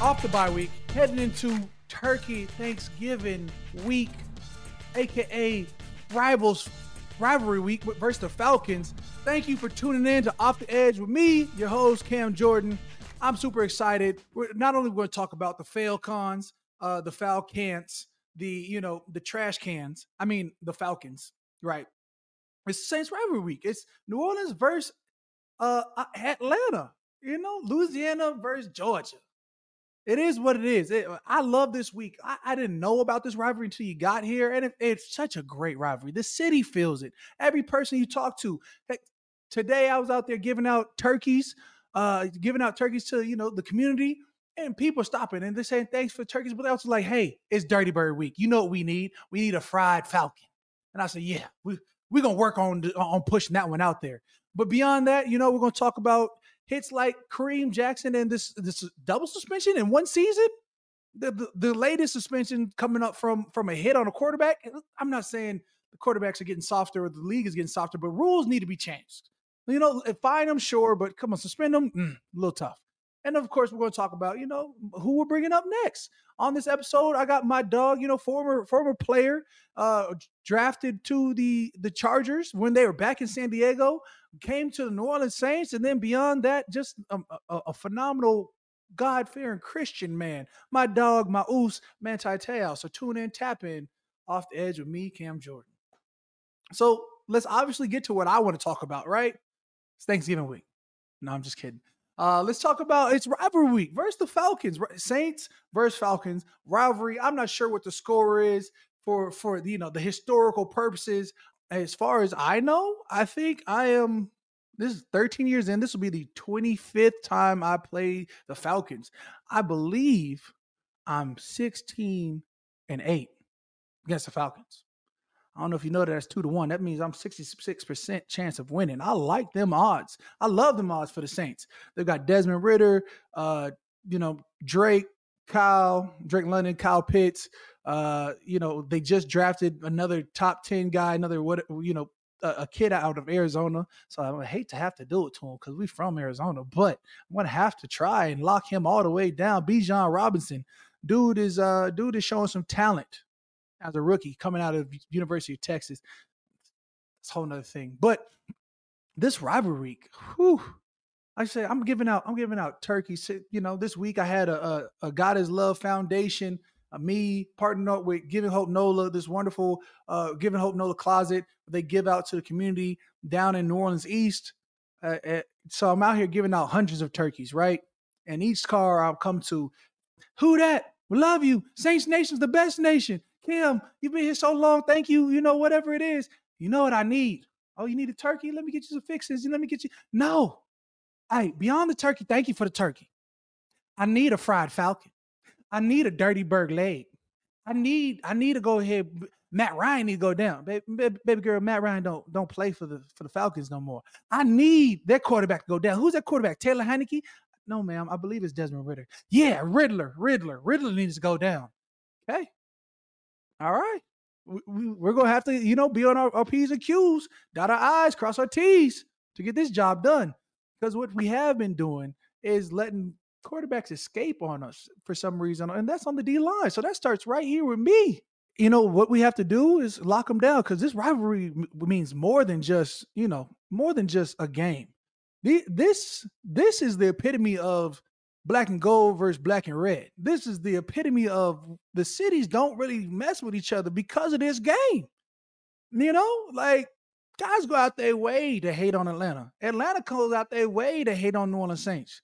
Off the bye week, heading into Turkey Thanksgiving week, aka Rivals Rivalry Week versus the Falcons. Thank you for tuning in to Off the Edge with me, your host, Cam Jordan. I'm super excited. We're not only going to talk about the Falcons, uh, the Falcons, the you know the trash cans. I mean the Falcons, right? It's Saints rivalry week. It's New Orleans versus uh, Atlanta. You know, Louisiana versus Georgia. It is what it is. It, I love this week. I, I, didn't know about this rivalry until you got here, and it, it's such a great rivalry. The city feels it. Every person you talk to. Today I was out there giving out turkeys uh, giving out turkeys to you know the community, and people stopping and they're saying thanks for turkeys, but they also like, hey, it's Dirty Bird Week. You know what we need? We need a fried falcon. And I said, yeah, we we're gonna work on on pushing that one out there. But beyond that, you know, we're gonna talk about hits like Kareem Jackson and this this double suspension in one season. The, the, the latest suspension coming up from from a hit on a quarterback. I'm not saying the quarterbacks are getting softer or the league is getting softer, but rules need to be changed. You know, fine them, sure, but come on, suspend them, mm, a little tough. And of course, we're going to talk about, you know, who we're bringing up next. On this episode, I got my dog, you know, former former player, uh, drafted to the the Chargers when they were back in San Diego, came to the New Orleans Saints, and then beyond that, just a, a, a phenomenal God fearing Christian man. My dog, my oos, Manti Te'o. So tune in, tap in, off the edge with me, Cam Jordan. So let's obviously get to what I want to talk about, right? It's Thanksgiving week. No, I'm just kidding. Uh, let's talk about it's rivalry week versus the Falcons. Saints versus Falcons rivalry. I'm not sure what the score is for for you know the historical purposes. As far as I know, I think I am. This is 13 years in. This will be the 25th time I play the Falcons. I believe I'm 16 and eight against the Falcons. I don't know if you know that that's two to one. That means I'm 66% chance of winning. I like them odds. I love them odds for the Saints. They've got Desmond Ridder, uh, you know, Drake, Kyle, Drake London, Kyle Pitts. Uh, you know, they just drafted another top 10 guy, another what you know, a, a kid out of Arizona. So I hate to have to do it to him because we from Arizona, but I'm gonna have to try and lock him all the way down. Bijan Robinson. Dude is uh dude is showing some talent as a rookie coming out of University of Texas. It's a whole nother thing. But this rivalry whew, I say I'm giving out, I'm giving out turkeys. You know, this week I had a, a, a God is Love Foundation, uh, me partnering up with Giving Hope NOLA, this wonderful uh, Giving Hope NOLA closet they give out to the community down in New Orleans East. Uh, uh, so I'm out here giving out hundreds of turkeys, right? And each car I'll come to, who that? We love you. Saints Nation's the best nation. Kim, you've been here so long. Thank you. You know, whatever it is. You know what I need. Oh, you need a turkey? Let me get you some fixes. Let me get you. No. Hey, beyond the turkey, thank you for the turkey. I need a fried falcon. I need a dirty bird leg. I need, I need to go ahead. Matt Ryan need to go down. Baby, baby girl, Matt Ryan don't don't play for the for the Falcons no more. I need their quarterback to go down. Who's that quarterback? Taylor Heinicke? No, ma'am. I believe it's Desmond Ridder. Yeah, Riddler, Riddler, Riddler needs to go down. Okay. All right. We, are going to have to, you know, be on our, our P's and Q's, dot our I's, cross our T's to get this job done. Because what we have been doing is letting quarterbacks escape on us for some reason. And that's on the D line. So that starts right here with me. You know, what we have to do is lock them down because this rivalry means more than just, you know, more than just a game. The, this this is the epitome of black and gold versus black and red. This is the epitome of the cities don't really mess with each other because of this game. You know, like guys go out their way to hate on Atlanta. Atlanta goes out their way to hate on New Orleans Saints.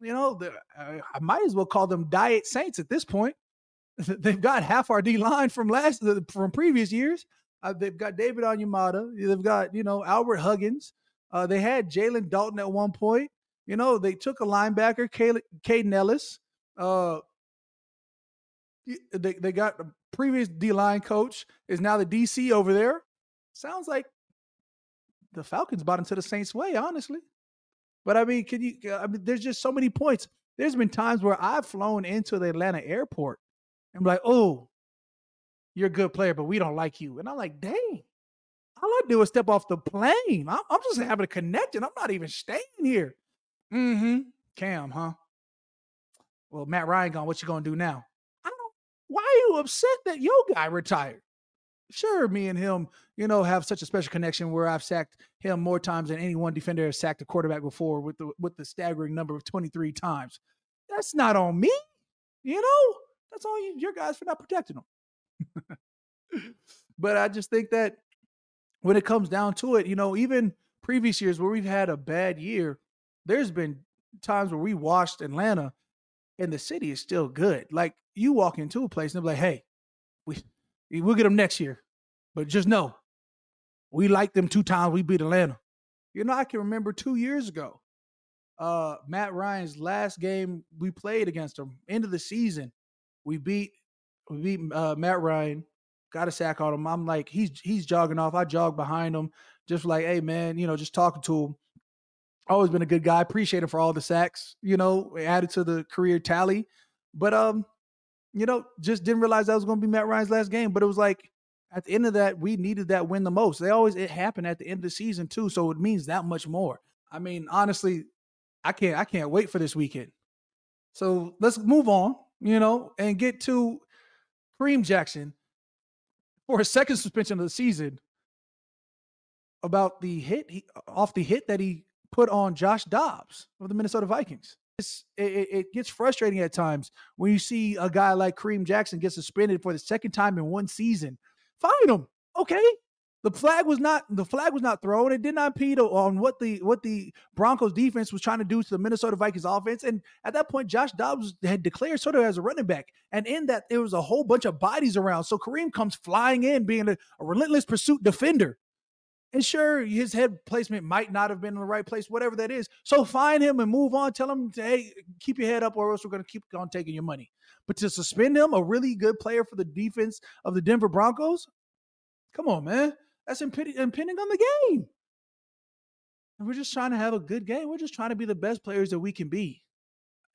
You know, I might as well call them Diet Saints at this point. They've got half our D line from last from previous years. Uh, they've got David Onyemata. They've got you know Albert Huggins. Uh, they had Jalen Dalton at one point. You know, they took a linebacker, Kaden Elliss. Uh, they they got the previous D line coach is now the DC over there. Sounds like the Falcons bought into the Saints' way, honestly. But I mean, can you? I mean, there's just so many points. There's been times where I've flown into the Atlanta airport and be like, "Oh, you're a good player, but we don't like you," and I'm like, "Dang." All I do is step off the plane. I'm, I'm just having a connection. I'm not even staying here. Mm-hmm. Cam, huh? Well, Matt Ryan gone. What you gonna do now? I don't. Why are you upset that your guy retired? Sure, me and him, you know, have such a special connection where I've sacked him more times than any one defender has sacked a quarterback before, with the with the staggering number of 23 times. That's not on me, you know. That's on you, your guys for not protecting them. but I just think that when it comes down to it, you know, even previous years where we've had a bad year, there's been times where we watched Atlanta and the city is still good. Like you walk into a place and they're like, hey, we we'll get them next year. But just know, we like them two times we beat Atlanta. You know, I can remember two years ago, uh, Matt Ryan's last game we played against him, end of the season. We beat we beat uh, Matt Ryan, got a sack on him. I'm like, he's he's jogging off. I jog behind him, just like, hey man, you know, just talking to him always been a good guy. Appreciate him for all the sacks, you know, added to the career tally. But um, you know, just didn't realize that was to be Matt Ryan's last game. But it was like at the end of that, we needed that win the most. They always it happened at the end of the season too, so it means that much more. I mean, honestly, I can't I can't wait for this weekend. So let's move on, you know, and get to Kareem Jackson for his second suspension of the season about the hit he, off the hit that he put on Josh Dobbs of the Minnesota Vikings. It, it, gets frustrating at times when you see a guy like Kareem Jackson get suspended for the second time in one season. Fine him, okay. The flag was not the flag was not thrown. It did not impede on what the what the Broncos defense was trying to do to the Minnesota Vikings offense. And at that point, Josh Dobbs had declared sort of as a running back. And in that, there was a whole bunch of bodies around. So Kareem comes flying in, being a, a relentless pursuit defender. And sure, his head placement might not have been in the right place, whatever that is. So find him and move on. Tell him, hey, keep your head up, or else we're going to keep on taking your money. But to suspend him, a really good player for the defense of the Denver Broncos, come on, man. That's impending, impending on the game. And we're just trying to have a good game. We're just trying to be the best players that we can be.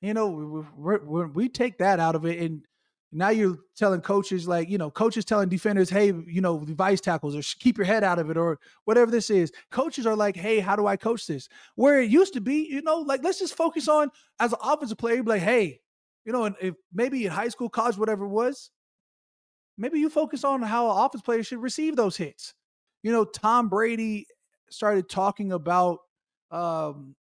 You know, we, we, we take that out of it and now you're telling coaches like you know coaches telling defenders hey you know vice tackles or keep your head out of it or whatever this is coaches are like hey how do i coach this where it used to be you know like let's just focus on as an offensive player like hey you know if maybe in high school college whatever it was maybe you focus on how an offense player should receive those hits you know tom brady started talking about um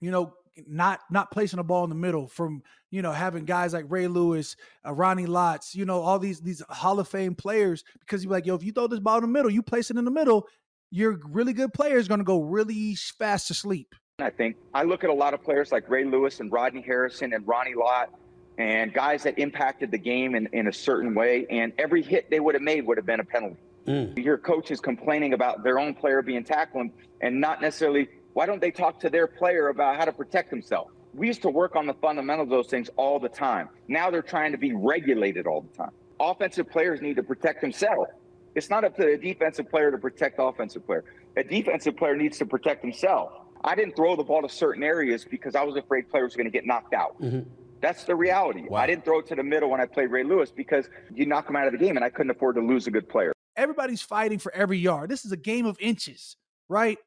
you know not not placing a ball in the middle from you know having guys like Ray Lewis, uh, Ronnie Lotz, you know all these these Hall of Fame players because you're like yo if you throw this ball in the middle, you place it in the middle, your really good player is going to go really fast to sleep. I think I look at a lot of players like Ray Lewis and Rodney Harrison and Ronnie Lott and guys that impacted the game in, in a certain way, and every hit they would have made would have been a penalty. Mm. You hear coaches complaining about their own player being tackled and not necessarily why don't they talk to their player about how to protect himself? We used to work on the fundamentals of those things all the time. Now they're trying to be regulated all the time. Offensive players need to protect themselves. It's not up to the defensive player to protect the offensive player. A defensive player needs to protect himself. I didn't throw the ball to certain areas because I was afraid players were going to get knocked out. Mm-hmm. That's the reality. Wow. I didn't throw it to the middle when I played Ray Lewis because you knock him out of the game and I couldn't afford to lose a good player. Everybody's fighting for every yard. This is a game of inches, right?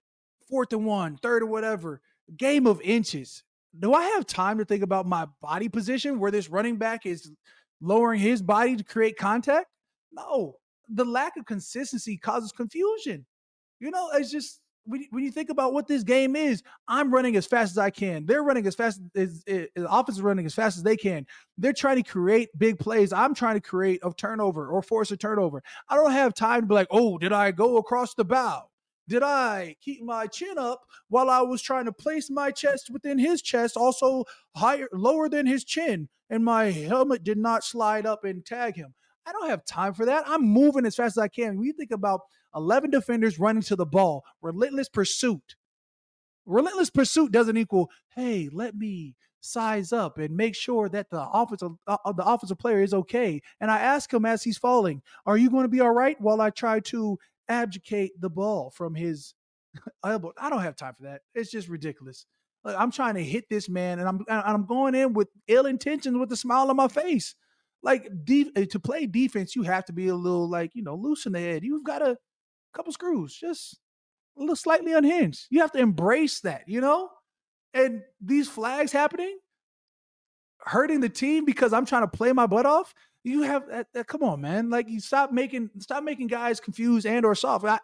fourth and one, third or whatever, game of inches. Do I have time to think about my body position where this running back is lowering his body to create contact? No. The lack of consistency causes confusion. You know, it's just when, you think about what this game is, I'm running as fast as I can. They're running as fast as, as, as offense is running as fast as they can. They're trying to create big plays. I'm trying to create a turnover or force a turnover. I don't have time to be like, oh, did I go across the bow? Did I keep my chin up while I was trying to place my chest within his chest, also higher, lower than his chin, and my helmet did not slide up and tag him? I don't have time for that. I'm moving as fast as I can. When you think about 11 defenders running to the ball, relentless pursuit. Relentless pursuit doesn't equal, hey, let me size up and make sure that the offensive uh, uh, the offensive player is okay. And I ask him as he's falling, "Are you going to be all right?" While I try to abdicate the ball from his elbow. I don't have time for that. It's just ridiculous. Like, I'm trying to hit this man, and I'm I'm going in with ill intentions, with a smile on my face. Like def- to play defense, you have to be a little like you know loose in the head. You've got a couple screws, just a little slightly unhinged. You have to embrace that, you know. And these flags happening, hurting the team because I'm trying to play my butt off you have that, that, come on man. Like you stop making stop making guys confused and or soft. I,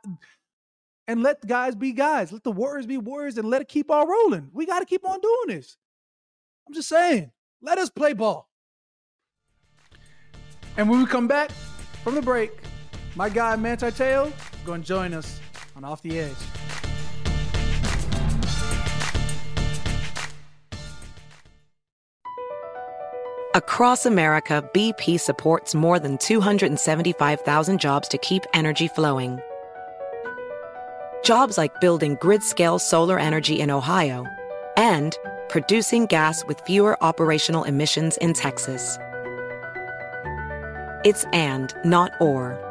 and let the guys be guys. Let the warriors be warriors and let it keep on rolling. We got to keep on doing this. I'm just saying let us play ball. And when we come back from the break my guy manti Te'o is going to join us on off the edge Across America, BP supports more than 275,000 jobs to keep energy flowing. Jobs like building grid-scale solar energy in Ohio and producing gas with fewer operational emissions in Texas. It's and, not or.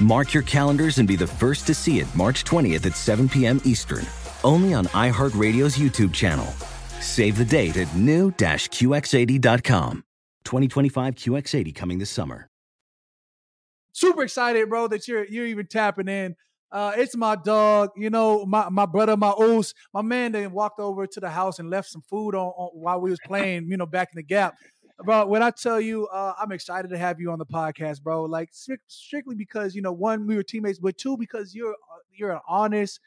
Mark your calendars and be the first to see it March 20th at 7 p.m. Eastern, only on iHeartRadio's YouTube channel. Save the date at new-QX80.com. 2025 QX80 coming this summer. Super excited, bro, that you're you're even tapping in. Uh, it's my dog, you know, my my brother, my os, my man. Then walked over to the house and left some food on, on while we was playing, you know, back in the gap. Bro, when I tell you, uh, I'm excited to have you on the podcast, bro. Like strictly because you know, one, we were teammates, but two, because you're uh, you're an honest,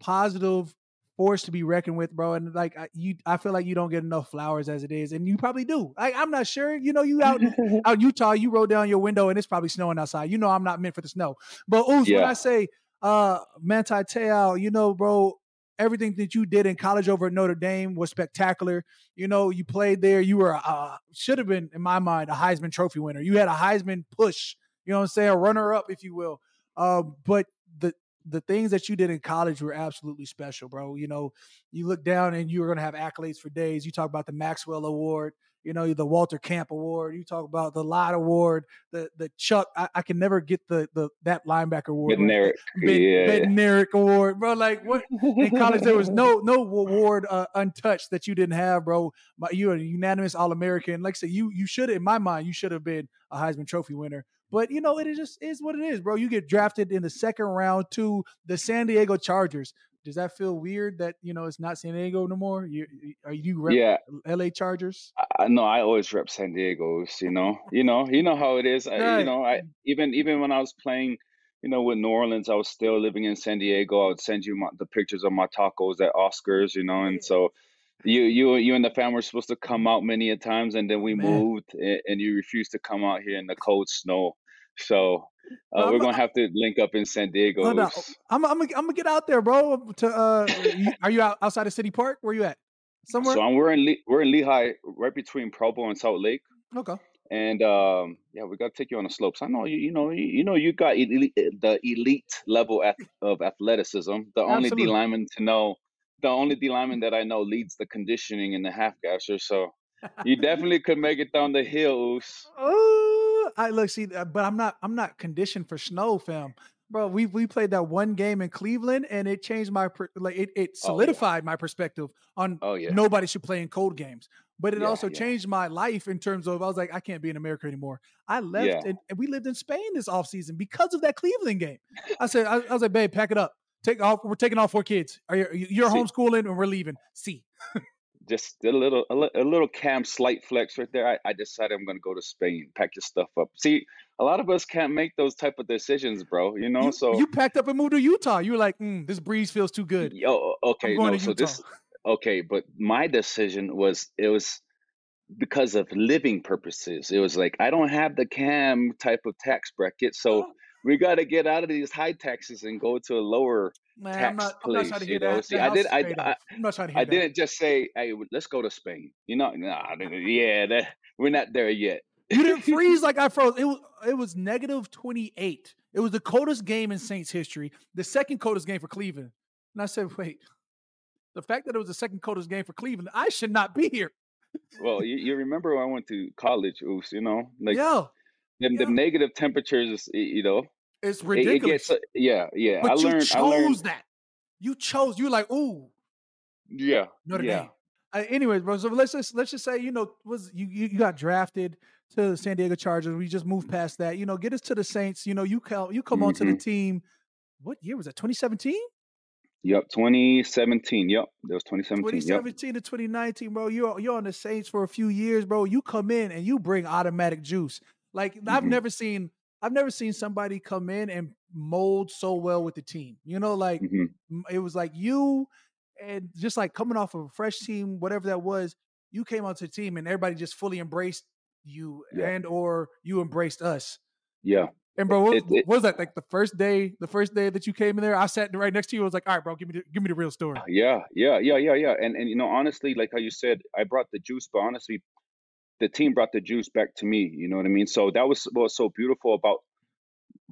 positive, force to be reckoned with, bro. And like I, you, I feel like you don't get enough flowers as it is, and you probably do. I, I'm not sure. You know, you out out Utah, you roll down your window and it's probably snowing outside. You know, I'm not meant for the snow. But yeah. when I say uh Manti Te'o, you know, bro, everything that you did in college over at Notre Dame was spectacular. You know, you played there. You were uh, should have been, in my mind, a Heisman Trophy winner. You had a Heisman push. You know what I'm saying? A runner up, if you will. Uh, but the the things that you did in college were absolutely special, bro. You know, you look down and you were going to have accolades for days. You talk about the Maxwell Award, you know, the Walter Camp Award. You talk about the Lott Award, the the Chuck. I, I can never get the the that linebacker award. Bednarik, ben, yeah, Bednarik Award, bro. Like what in college there was no no award uh, untouched that you didn't have, bro. My, you're a unanimous All American. Like I said, you you should in my mind you should have been a Heisman Trophy winner. But you know, it is just is what it is, bro. You get drafted in the second round to the San Diego Chargers. Does that feel weird that you know it's not San Diego no more? You are you rep yeah L.A. Chargers? I know I always rep San Diego's. You know, you know, you know how it is. I, you know, I even even when I was playing, you know, with New Orleans, I was still living in San Diego. I would send you my, the pictures of my tacos at Oscars. You know, and so you you you and the family were supposed to come out many a times, and then we Man. moved, and, and you refused to come out here in the cold snow. So uh, we're gonna have to link up in San Diego. No, no. I'm, I'm, I'm gonna get out there, bro. To uh, are you out outside of City Park? Where you at? Somewhere. So I'm, we're in Le- we're in Lehi, right between Provo and Salt Lake. Okay. And um, yeah, we got to take you on the slopes. I know you. You know you, you know you got elite, the elite level of athleticism. The only Absolutely. D lineman to know, the only D lineman that I know leads the conditioning in the half gasser. So you definitely could make it down the hills. I look see, uh, but I'm not. I'm not conditioned for snow, fam. Bro, we we played that one game in Cleveland, and it changed my per, like it, it Oh, yeah. solidified my perspective on Oh yeah. nobody should play in cold games. But it Yeah, also changed my life in terms of I was like, I can't be in America anymore. I left and, and we lived in Spain this offseason because of that Cleveland game. I said, I, I was like, babe, pack it up. Take off. We're taking all four kids. Are you, you're homeschooling and we're leaving. See. Just a little, a, li- a little cam slight flex right there. I, I decided I'm gonna go to Spain, pack your stuff up. See, a lot of us can't make those type of decisions, bro. You know, You, so you packed up and moved to Utah. You were like, mm, this breeze feels too good. Yo, okay, no, so this okay, but my decision was it was because of living purposes. It was like I don't have the cam type of tax bracket, so Oh. We got to get out of these high taxes and go to a lower Man, I'm tax I'm not trying to place, hear you know? that. See, that I did. I, I, I'm not trying to hear I that. didn't just say, "Hey, let's go to Spain." You know, nah, yeah, that, we're not there yet. You didn't freeze like I froze. It was it was negative 28. It was the coldest game in Saints history, the second coldest game for Cleveland. And I said, wait, the fact that it was the second coldest game for Cleveland, I should not be here. Well, you, you remember when I went to college, Oos, you know, like Yo, them, yeah. them negative temperatures, you know, it's it, ridiculous. it gets, yeah, yeah. but I you learned, chose I learned, that. You chose. You like, ooh, yeah, Notre yeah. Dame. Uh, anyways, bro. So let's just let's just say you know was you you, got drafted to the San Diego Chargers. We just moved past that. You know, get us to the Saints. You know, you come you come onto the Mm-hmm. team. What year was that? 2017. Yep, 2017. Yep, that was 2017. Yep. 2017 to 2019, bro. You're you're on the Saints for a few years, bro. You come in and you bring automatic juice. Like I've Mhm. never seen I've never seen somebody come in and mold so well with the team. You know, like hmm it was like you and just like coming off of a fresh team, whatever that was, you came onto the team and everybody just fully embraced you Yeah. and or you embraced us. Yeah, And bro, what, It- it- what was that like the first day? The first day that you came in there, I sat right next to you. I was like, "All right, bro, give me the, give me the real story." yeah, yeah, yeah, yeah, yeah. And and you know, honestly, like how you said, I brought the juice, but honestly, the team brought the juice back to me. You know what I mean? So that was what was so beautiful about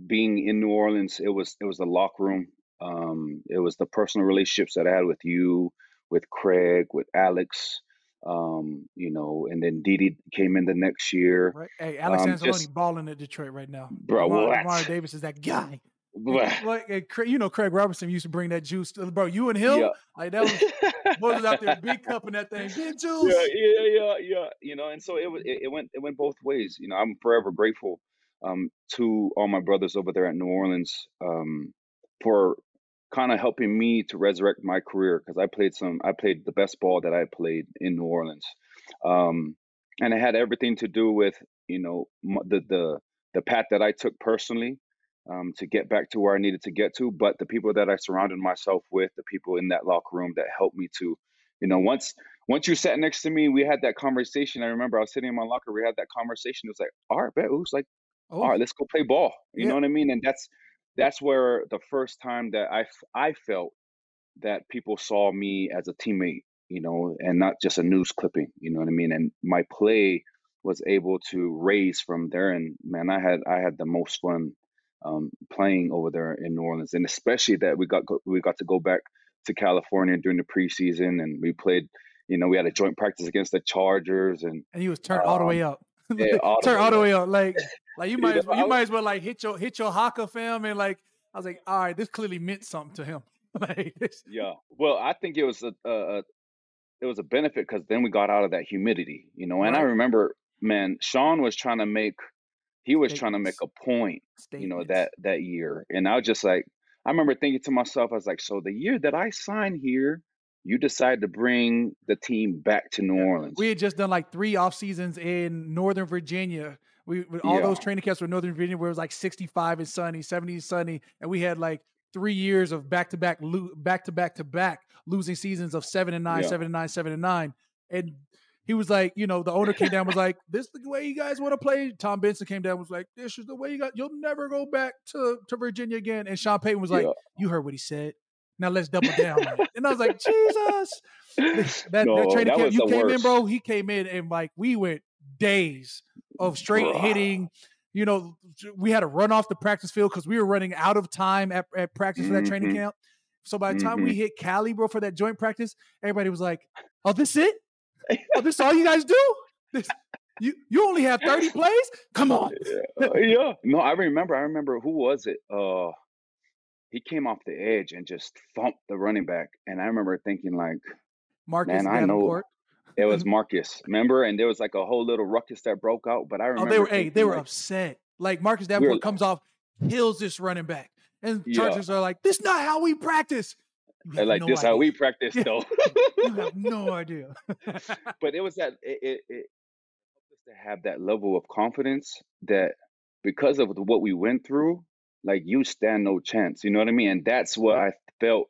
being in New Orleans. It was it was the locker room. Um, it was the personal relationships that I had with you, with Craig, with Alex. Um, you know, and then Didi came in the next year. Right? Hey, Alex Um, Anzalone just- balling at Detroit right now. Bro, Lamar. Lamar Davis is that guy. Like, you know, Craig Robertson used to bring that juice. To, bro, you and him, Yeah. like that was was out there, big cup in that thing, big juice. yeah, yeah, yeah, yeah. You know, and so it was. It, it went. It went both ways. You know, I'm forever grateful um, to all my brothers over there at New Orleans um, for kind of helping me to resurrect my career because I played some. I played the best ball that I played in New Orleans, um, and it had everything to do with you know the the the path that I took personally. Um, to get back to where I needed to get to, but the people that I surrounded myself with, the people in that locker room that helped me to, you know, once once you sat next to me, we had that conversation. I remember I was sitting in my locker. We had that conversation. It was like, all right, bet. It was like, Oh, all right, let's go play ball. You Yeah. know what I mean? And that's that's where the first time that I I felt that people saw me as a teammate, you know, and not just a news clipping. You know what I mean? And my play was able to raise from there. And man, I had I had the most fun um, playing over there in New Orleans, and especially that we got go, we got to go back to California during the preseason, and we played. You know, we had a joint practice against the Chargers, and and he was turned all the way up. Um, yeah, all the Turn way all the way up. Like, like you might as well, you might as well like hit your hit your haka film and like I was like, all right, this clearly meant something to him. like, Yeah. Well, I think it was a, a, a it was a benefit because then we got out of that humidity, you know. And I remember, man, Sean was trying to make he was trying to make a point, you know, that that year. And I was just like, I remember thinking to myself, I was like, so the year that I signed here, you decided to bring the team back to New Orleans. We had just done like three off seasons in Northern Virginia. We with all Yeah. those training camps were Northern Virginia where it was like 65 and sunny, 70 and sunny, and we had like three years of back to back, back to back to back losing seasons of seven and nine, Yeah. seven and nine, seven and nine. And he was like, you know, the owner came down was like, "This is the way you guys want to play." Tom Benson came down was like, "This is the way you got. You'll never go back to to Virginia again." And Sean Payton was like, Yeah. "You heard what he said. Now let's double down." and I was like, "Jesus." that, no, that training camp you came worst. in, bro. He came in and like we went days of straight hitting. You know, we had to run off the practice field because we were running out of time at, at practice mm-hmm. for that training mm-hmm. camp. So by the time mm-hmm. we hit Cali, bro, for that joint practice, everybody was like, "Oh, this it? Oh, this all you guys do? This, you you only have thirty plays? Come on." yeah. yeah. No, I remember. I remember who was it? Uh, he came off the edge and just thumped the running back, and I remember thinking like, Marcus "Man, I know." It was Marcus, remember? And there was like a whole little ruckus that broke out. But I remember oh, they were hey, they were like, upset. Like Marcus Davenport we comes off, kills this running back. And Chargers yeah. are like, this is not how we practice. Like no this idea. how we practice though. you have no idea. but it was that it, it, it to have that level of confidence that because of what we went through, like you stand no chance. You know what I mean? And that's what I felt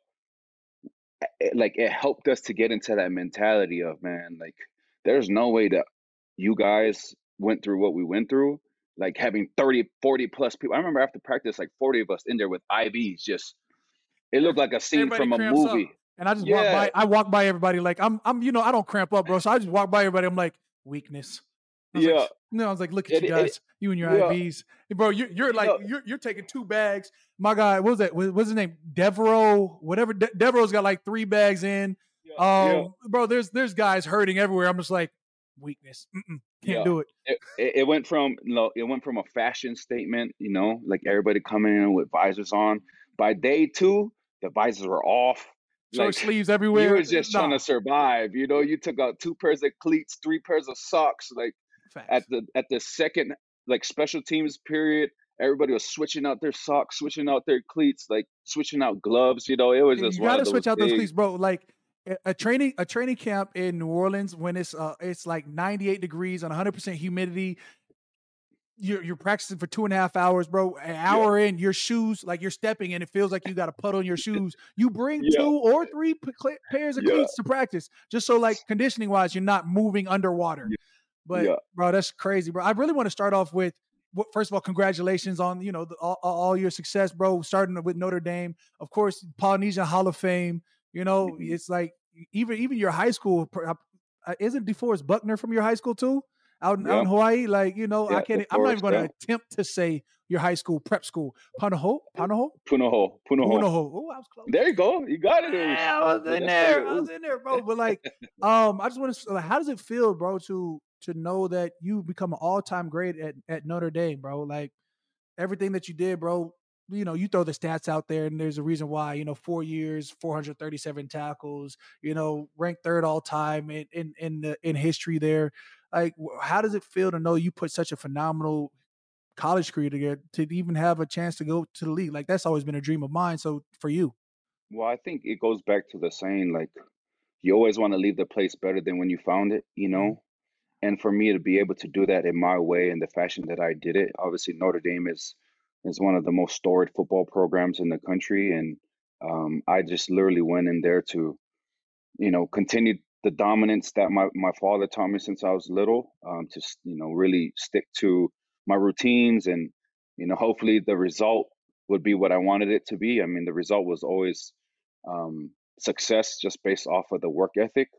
it, like it helped us to get into that mentality of man, like there's no way that you guys went through what we went through like having 30, 40 plus people. I remember after practice, like 40 of us in there with IVs. Just it looked like a scene everybody from a movie. Up. And I just yeah. walk by. I walk by everybody like I'm. I'm. You know, I don't cramp up, bro. So I just walk by everybody. I'm like weakness. Yeah. Like, no, I was like, look at it, you guys, it, you and your yeah. IVs, bro. You're, you're like, yeah. you're, you're taking two bags. My guy, what was that? What, what's his name? Devereaux, whatever. De- Devereaux's got like three bags in. Um, bro, there's there's guys hurting everywhere. I'm just like, weakness. Mm-mm, can't do it. it. It went from you know, it went from a fashion statement, you know, like everybody coming in with visors on. By day two, the visors were off. Short like, sleeves everywhere. You were just nah. trying to survive. You know, you took out two pairs of cleats, three pairs of socks. Like Facts. at the at the second like special teams period, everybody was switching out their socks, switching out their cleats, like switching out gloves. You know, it was just you gotta switch out those cleats, bro. Like a training a training camp in New Orleans when it's uh it's like 98 degrees on 100 percent humidity. You're you're practicing for two and a half hours, bro. An hour yeah. in, your shoes like you're stepping, and it feels like you got a puddle in your shoes. You bring yeah. two or three p- pairs of yeah. cleats to practice, just so like conditioning wise, you're not moving underwater. But bro, that's crazy, bro. I really want to start off with first of all, congratulations on you know the, all, all, your success, bro. Starting with Notre Dame, of course, Polynesian Hall of Fame. You know, mm-hmm. it's like even even your high school uh, isn't DeForest Buckner from your high school too? Out in, yeah. out in Hawaii, like you know, yeah, I can't. I'm not even going to attempt to say your high school prep school. Punahou, Punahou, Punahou, Punahou. Punahou. Oh, I was close. There you go. You got it. Yeah, I was in there. I was in there, bro. But like, um, I just want to. Like, how does it feel, bro, to to know that you become an all time great at at Notre Dame, bro? Like everything that you did, bro you know, you throw the stats out there, and there's a reason why. You know, four years, 437 tackles. You know, ranked third all time in in in, the, in history. There, like, how does it feel to know you put such a phenomenal college career together to even have a chance to go to the league? Like, that's always been a dream of mine. So for you, well, I think it goes back to the saying like, you always want to leave the place better than when you found it. You mm-hmm. know. And for me to be able to do that in my way and the fashion that I did it, obviously Notre Dame is is one of the most storied football programs in the country, and um, I just literally went in there to, you know, continue the dominance that my my father taught me since I was little. Um, to you know really stick to my routines, and you know hopefully the result would be what I wanted it to be. I mean, the result was always um, success just based off of the work ethic.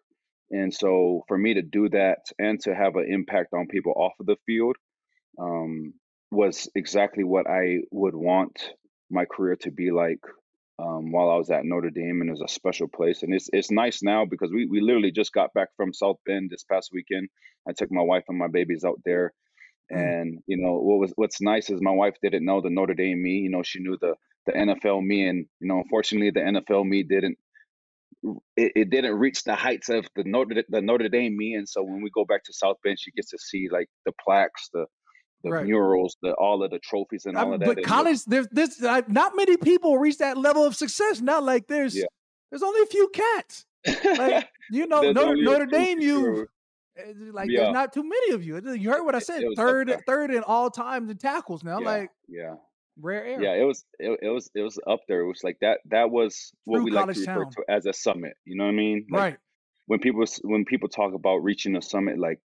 And so for me to do that and to have an impact on people off of the field, um, was exactly what I would want my career to be like um, while I was at Notre Dame, and it was a special place. And it's it's nice now because we we literally just got back from South Bend this past weekend. I took my wife and my babies out there, mm. and you know what was what's nice is my wife didn't know the Notre Dame me. You know she knew the the NFL me, and you know unfortunately the NFL me didn't. It, it didn't reach the heights of the Notre the Notre Dame me, and so when we go back to South Bend, she gets to see like the plaques, the the right. murals, the all of the trophies and all of that. But college, there's this uh, not many people reach that level of success. Not like there's yeah. there's only a few cats. Like you know, Notre, Notre Dame, you eh, like yeah. there's not too many of you. You heard what I said. Third, third in all times in tackles now. Yeah. Like yeah. Rare air. Yeah, it was it, it was it was up there. It was like that that was what we like to refer town. to as a summit. You know what I mean? Like, right. When people when people talk about reaching a summit, like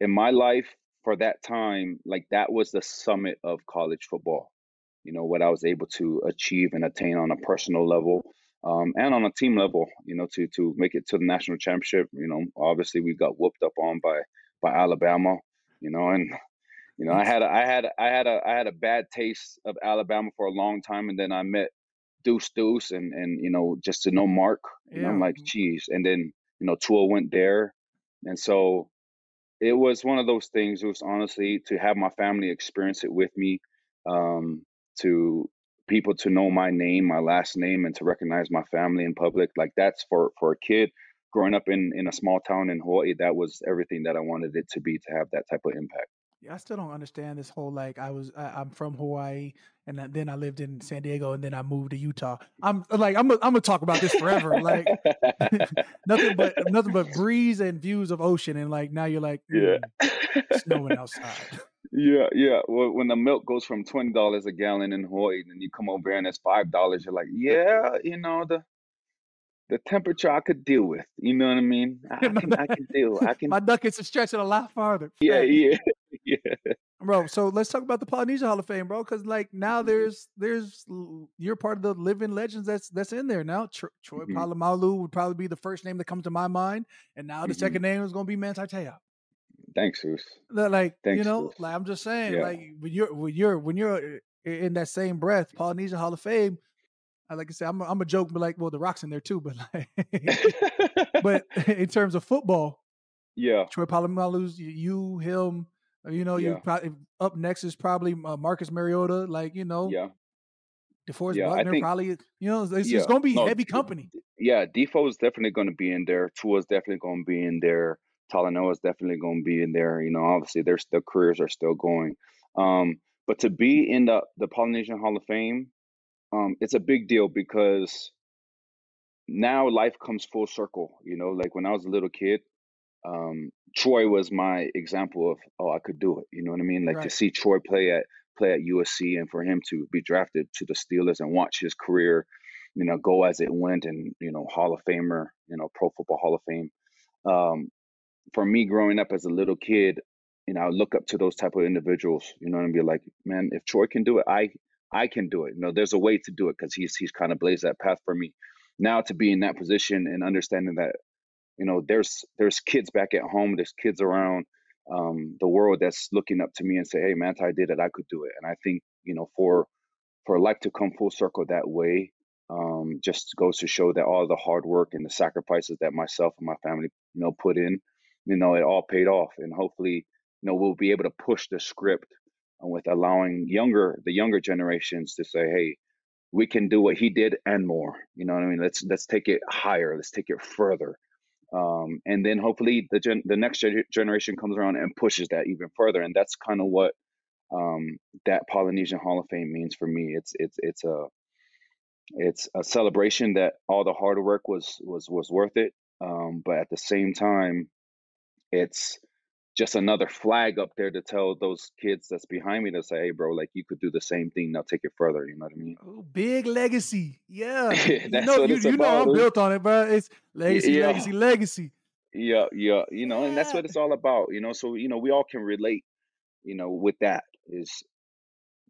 in my life, for that time, like that was the summit of college football. You know, what I was able to achieve and attain on a personal level. um, and on a team level, you know, to to make it to the national championship. You know, obviously we got whooped up on by by Alabama. You know, and you know I had a, I had I had a I had a bad taste of Alabama for a long time, and then I met Deuce Deuce and and you know just to know Mark, and yeah. I'm like, geez, and then you know Tua went there, and so it was one of those things. It was honestly to have my family experience it with me, um, to people to know my name, my last name, and to recognize my family in public. Like that's for for a kid growing up in in a small town in Hawaii. That was everything that I wanted it to be to have that type of impact. I still don't understand this whole like I was I, am from Hawaii and then I lived in San Diego and then I moved to Utah. I'm like I'm a, I'm gonna talk about this forever. like nothing but nothing but breeze and views of ocean and like now you're like mm, yeah snowing outside. Yeah, yeah. Well, when the milk goes from twenty dollars a gallon in Hawaii, and you come over here and it's five dollars, you're like, yeah, you know the the temperature I could deal with. You know what I mean? I, can, I can deal. I can. My nuggets are stretching a lot farther. Yeah, yeah, yeah. Bro, so let's talk about the Polynesian Hall of Fame, bro. Because like now mm-hmm. there's there's you're part of the living legends that's that's in there now. Tro- Troy mm-hmm. Polamalu would probably be the first name that comes to my mind, and now the mm-hmm. second name is going to be Manti Te'o. Thanks, Zeus. Like Thanks, you know, like I'm just saying, yeah. like when you're when you're when you're in that same breath, Polynesian Hall of Fame, I like I said, I'm a, I'm a joke, but like, well, the Rock's in there too, but like, but in terms of football, yeah, Troy Polamalu's you, him, uh, you know, yeah. you probably up next is probably uh, Marcus Mariota, like you know, yeah, DeForest yeah, Buckner think, probably, you know, it's, yeah. it's going to be no, heavy company. Yeah, Defoe is definitely going to be in there. Tua's definitely going to be in there. Talanoa is definitely going to be in there. You know, obviously their their careers are still going. Um, but to be in the the Polynesian Hall of Fame, um, it's a big deal because now life comes full circle. You know, like when I was a little kid, um, Troy was my example of oh I could do it. You know what I mean? Like right. to see Troy play at play at USC and for him to be drafted to the Steelers and watch his career, you know, go as it went and you know Hall of Famer, you know, Pro Football Hall of Fame. Um, for me, growing up as a little kid, you know, I look up to those type of individuals. You know, and be like, man, if Troy can do it, I I can do it. You know, there's a way to do it because he's he's kind of blazed that path for me. Now to be in that position and understanding that, you know, there's there's kids back at home, there's kids around um, the world that's looking up to me and say, hey, man, I did it, I could do it. And I think you know, for for life to come full circle that way, um, just goes to show that all the hard work and the sacrifices that myself and my family, you know, put in, you know, it all paid off. And hopefully, you know, we'll be able to push the script with allowing younger the younger generations to say, hey, we can do what he did and more. You know what I mean? Let's let's take it higher. Let's take it further. Um, and then hopefully the gen- the next generation comes around and pushes that even further. And that's kind of what um, that Polynesian Hall of Fame means for me. It's it's it's a it's a celebration that all the hard work was was was worth it. Um, but at the same time, it's just another flag up there to tell those kids that's behind me to say, hey, bro, like you could do the same thing. Now take it further. You know what I mean? Oh, big legacy. Yeah. that's you know, you, you know I'm built on it, bro. It's legacy, yeah. legacy, legacy. Yeah, yeah. You know, yeah. and that's what it's all about. You know, so you know, we all can relate. You know, with that is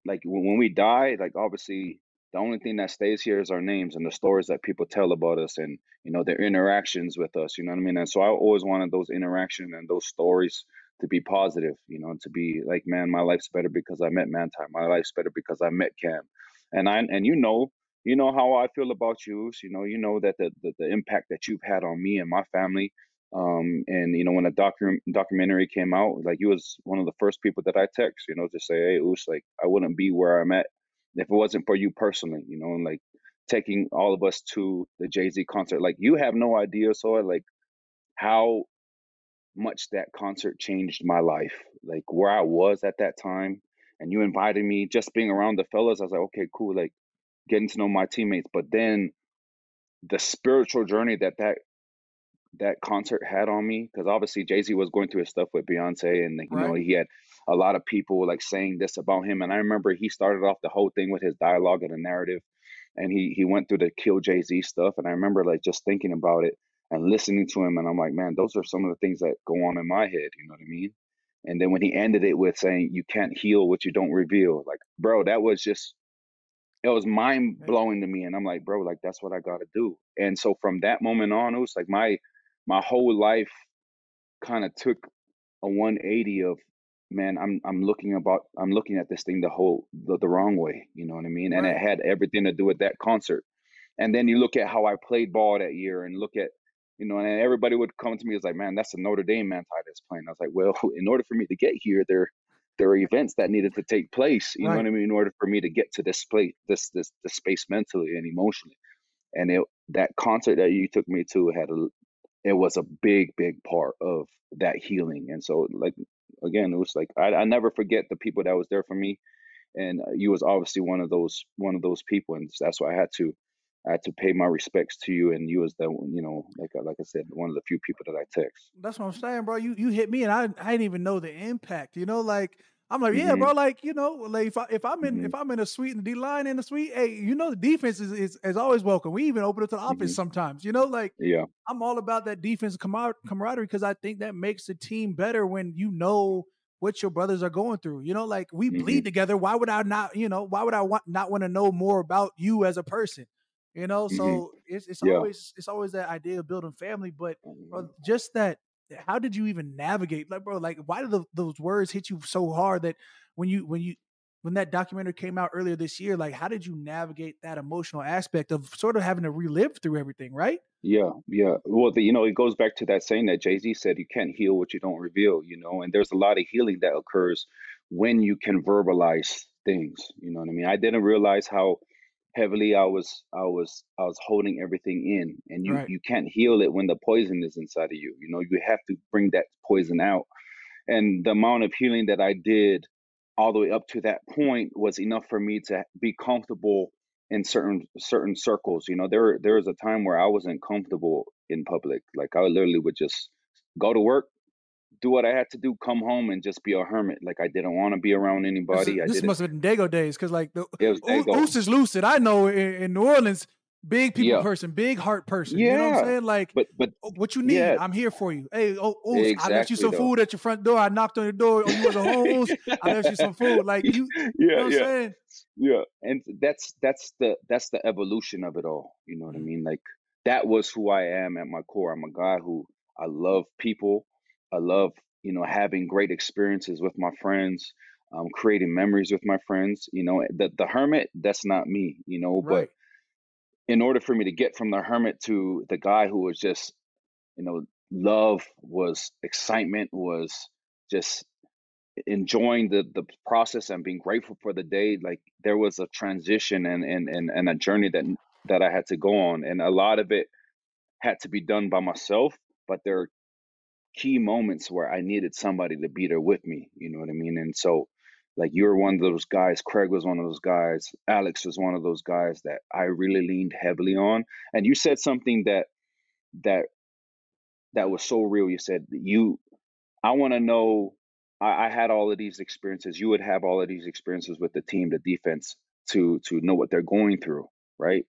like when we die, like obviously the only thing that stays here is our names and the stories that people tell about us and you know their interactions with us you know what i mean? And so i always wanted those interactions and those stories to be positive you know to be like man my life's better because i met manti. My life's better because i met cam. And i and you know you know how i feel about you so, you know you know that the, the, the impact that you've had on me and my family um and you know when the docu- documentary came out like you was one of the first people that i text you know to say hey Us, like i wouldn't be where i'm at if it wasn't for you personally, you know, and like taking all of us to the Jay Z concert. Like you have no idea, so like how much that concert changed my life. Like where I was at that time, and you invited me, just being around the fellas. I was like, okay, cool, like getting to know my teammates. But then the spiritual journey that that that concert had on me, because obviously Jay Z was going through his stuff with Beyonce, and you right. know he had a lot of people like saying this about him. And I remember he started off the whole thing with his dialogue and a narrative, and he he went through the kill Jay Z stuff. And I remember like just thinking about it and listening to him, and I'm like, man, those are some of the things that go on in my head. You know what I mean? And then when he ended it with saying, "You can't heal what you don't reveal," like, bro, that was just it was mind blowing to me, and I'm like, bro, like that's what I got to do. And so from that moment on, it was like my my whole life kind of took a 180 of man i'm i'm looking about i'm looking at this thing the whole the, the wrong way you know what i mean? And it had everything to do with that concert. And then you look at how i played ball that year and look at you know and everybody would come to me as like man that's a notre dame man that's playing. I was like well in order for me to get here there there are events that needed to take place you right. know what i mean in order for me to get to this place this this the space mentally and emotionally. And it that concert that you took me to had a it was a big big part of that healing. And so like again it was like I, I never forget the people that was there for me and uh, you was obviously one of those one of those people and that's why i had to i had to pay my respects to you and you was the you know like uh, like i said one of the few people that i text. That's what i'm saying bro you you hit me and i i didn't even know the impact you know like I'm like, yeah, mm-hmm. bro. Like, you know, like if I if I'm in mm-hmm. if I'm in a suite and the D line in the suite, hey, you know, the defense is, is, is always welcome. We even open it to the offense mm-hmm. sometimes. You know, like yeah, I'm all about that defense camaraderie because I think that makes the team better when you know what your brothers are going through. You know, like we bleed mm-hmm. together. Why would I not? You know, why would I want not want to know more about you as a person? You know, mm-hmm. so it's it's yeah. always it's always that idea of building family, but bro, just that how did you even navigate like bro like why did the, those words hit you so hard that when you when you when that documentary came out earlier this year like how did you navigate that emotional aspect of sort of having to relive through everything right? Yeah yeah. Well the, you know it goes back to that saying that jay-z said you can't heal what you don't reveal you know and there's a lot of healing that occurs when you can verbalize things you know what i mean? I didn't realize how heavily I was I was I was holding everything in and you right. you can't heal it when the poison is inside of you. You know, you have to bring that poison out. And the amount of healing that I did all the way up to that point was enough for me to be comfortable in certain certain circles. You know, there there was a time where I wasn't comfortable in public. Like I literally would just go to work, do what I had to do, come home and just be a hermit. Like I didn't want to be around anybody. This, this must have been Dago days because like the Oos is lucid. I know in, in New Orleans, big people yeah. person, big heart person. Yeah. You know what I'm saying? Like, but but oh, what you need, yeah. I'm here for you. Hey, oh, Oos, exactly, I left you some though. food at your front door. I knocked on your door. Oh, you was a home Oos. I left you some food. Like you, yeah, you know yeah. Saying? Yeah, and that's that's the that's the evolution of it all. You know what mm-hmm. I mean? Like that was who I am at my core. I'm a guy who I love people. I love you know, having great experiences with my friends, um, creating memories with my friends. You know, the the hermit, that's not me. You know, right. but in order for me to get from the hermit to the guy who was just, you know, love was excitement was just enjoying the the process and being grateful for the day like there was a transition and and and, and a journey that that I had to go on and a lot of it had to be done by myself but there are key moments where I needed somebody to be there with me. You know what I mean? And so, like, you're one of those guys. Craig was one of those guys. Alex was one of those guys that I really leaned heavily on. And you said something that that that was so real. You said you, I want to know. I, I had all of these experiences. You would have all of these experiences with the team, the defense, to to know what they're going through, right?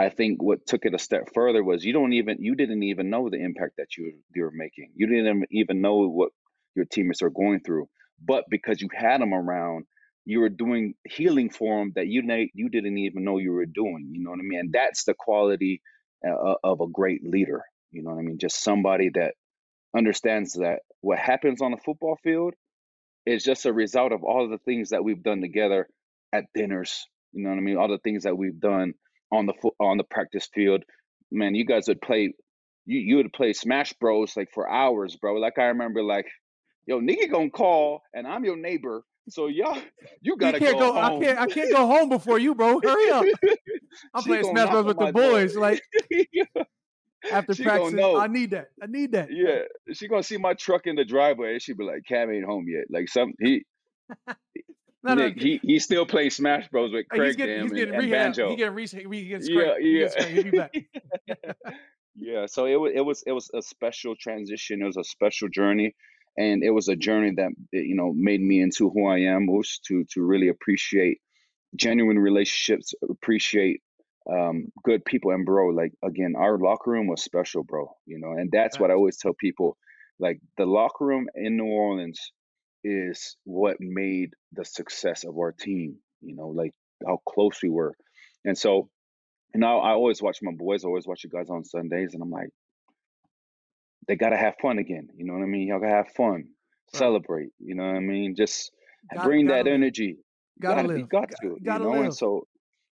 I think what took it a step further was you don't even you didn't even know the impact that you you were making. You didn't even know what your teammates are going through, but because you had them around, you were doing healing for them that you you didn't even know you were doing. You know what I mean? And that's the quality uh, of a great leader. You know what I mean? Just somebody that understands that what happens on the football field is just a result of all the things that we've done together at dinners. You know what I mean? All the things that we've done on the on the practice field. Man, you guys would play. You you would play Smash Bros like for hours, bro. Like I remember, like, yo, nigga gonna call, and I'm your neighbor, so y'all, you gotta you can't go. go I can't. I can't go home before you, bro. Hurry up. I'm playing Smash Bros with the boys. Door. Like after she practice, I need that. I need that. Yeah, she gonna see my truck in the driveway. She be like, "Cam ain't home yet." Like some he. No, Nick, no, he he still plays Smash Bros with Craig he's getting, he's getting and, and Banjo. He getting re- he gets yeah, yeah. He gets yeah. So it was it was it was a special transition. It was a special journey, and it was a journey that you know made me into who I am. Was to to really appreciate genuine relationships, appreciate um, good people, and bro, like again, our locker room was special, bro. You know, and that's what I always tell people. Like the locker room in New Orleans is what made the success of our team. You know, like how close we were. And so, you know, I always watch my boys, I always watch you guys on Sundays, and I'm like, they gotta have fun again. You know what I mean? Y'all gotta have fun, right. celebrate. You know what I mean? Just gotta, bring gotta that live. energy. Gotta, gotta live. got to. You know? Live. And so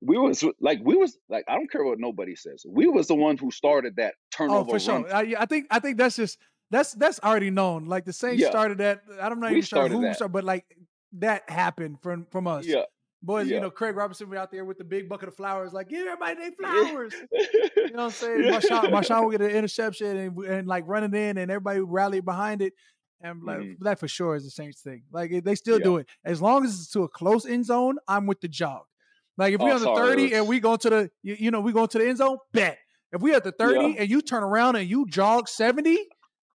we was like we was like I don't care what nobody says. We was the one who started that turnover. Oh, for sure. I, I, think I think that's just that's that's already known. Like the Saints yeah. started that. I don't know even sure who started, but like that happened from from us. Yeah. Boys, yeah. you know, Craig Robertson was out there with the big bucket of flowers, like, give everybody their flowers. you know what I'm saying? Marshawn, Marshawn will get an interception and, and like running in and everybody rallied behind it. And like, mm-hmm. that for sure is the Saints thing. Like they still yeah. do it. As long as it's to a close end zone, I'm with the jog. Like if we're on the 30 and we go to the you, you, know, we go to the end zone, bet. If we at the 30 yeah. and you turn around and you jog 70,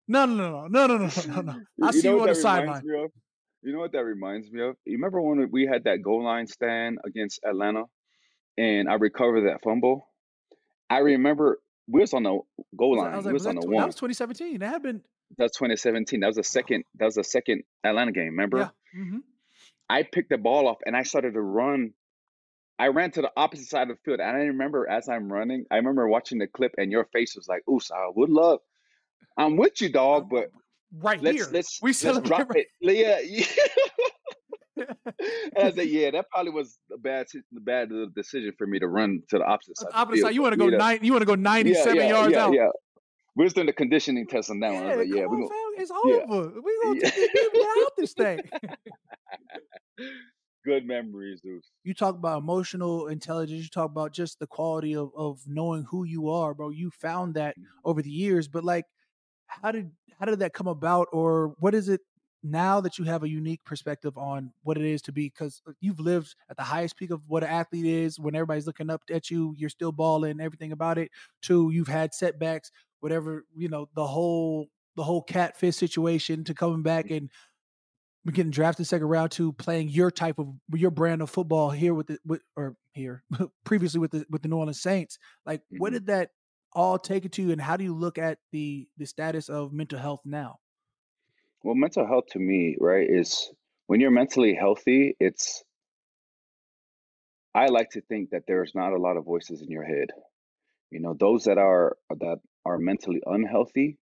no, no, no, no, no, no, no, no. I you see you on the sideline. You know what that reminds me of? You remember when we had that goal line stand against Atlanta and I recovered that fumble? I remember we was on the goal line. I was, like, we was, was on the one. That was 2017. That had been that's 2017. That was the second. That was the second Atlanta game. Remember? Yeah. Mm-hmm. I picked the ball up and I started to run. I ran to the opposite side of the field, and I remember as I'm running, I remember watching the clip, and your face was like, "Ooh, I would love." I'm with you, dog, but right let's, here. Let's we let's drop it. Yeah, yeah. and I said, yeah, that probably was a bad, a bad decision for me to run to the opposite side. Opposite side. You want to go nine? You want to go ninety-seven yeah, yeah, yards yeah, out? Yeah. We're just doing the conditioning test on that yeah, one. Like, yeah, we it's over. We're gonna take these people out this thing. Good memories, dude. You talk about emotional intelligence. You talk about just the quality of of knowing who you are, bro. You found that mm-hmm. over the years, but like, how did how did that come about, or what is it now that you have a unique perspective on what it is to be? Because uh, you've lived at the highest peak of what an athlete is when everybody's looking up at you you're still balling everything about it to you've had setbacks whatever you know the whole the whole catfish situation to coming back and getting drafted second round to playing your type of your brand of football here with the with or here previously with the with the New Orleans Saints. Like mm-hmm. what did that all take it to you and how do you look at the the status of mental health now well, mental health to me, right, is when you're mentally healthy, it's I like to think that there's not a lot of voices in your head. You know, those that are that are mentally unhealthy,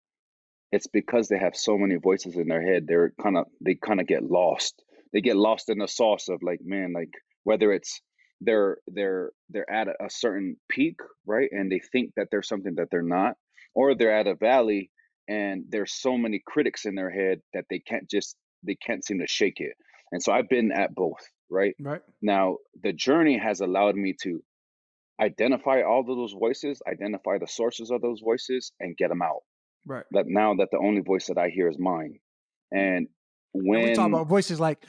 it's because they have so many voices in their head. They're kind of they kind of get lost. They get lost in the sauce of like, man, like whether it's they're they're they're at a certain peak, right? And they think that they're something that they're not, or they're at a valley and there's so many critics in their head that they can't just they can't seem to shake it and so i've been at both right? Right. Now the journey has allowed me to identify all of those voices identify the sources of those voices and get them out. Right. That now that the only voice that i hear is mine and when we talk about voices like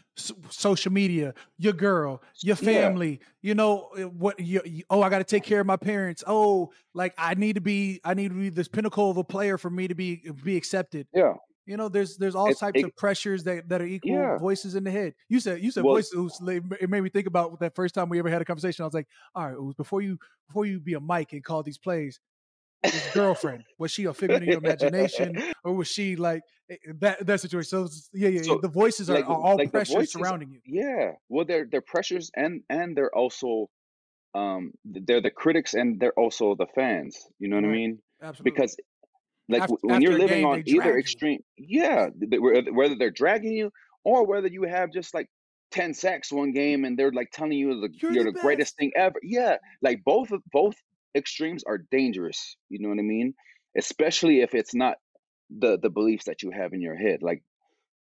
social media, your girl, your family, yeah. you know eh, what? You, you, oh, I got to take care of my parents. Oh, like I need to be, I need to be this pinnacle of a player for me to be be accepted. Yeah, you know, there's there's all it, types it, of pressures that, that are equal yeah. voices in the head. You said you said well, voices. It made me think about that first time we ever had a conversation. I was like, all right, before you before you be a mic and call these plays, his girlfriend? was she a figment in your imagination, or was she like eh, eh, that that situation? So yeah, yeah, so, the voices are, like, are all like pressures surrounding you. Yeah, well, they're they're pressures, and and they're also um they're the critics, and they're also the fans. You know what right. I mean? Absolutely. Because like after, when you're living game, on either extreme, yeah, whether they're dragging you or whether you have just like 10 sacks one game and they're like telling you the, you're, you're the, the greatest thing ever. Yeah. Like both both extremes are dangerous. You know what I mean? Especially if it's not the the beliefs that you have in your head. Like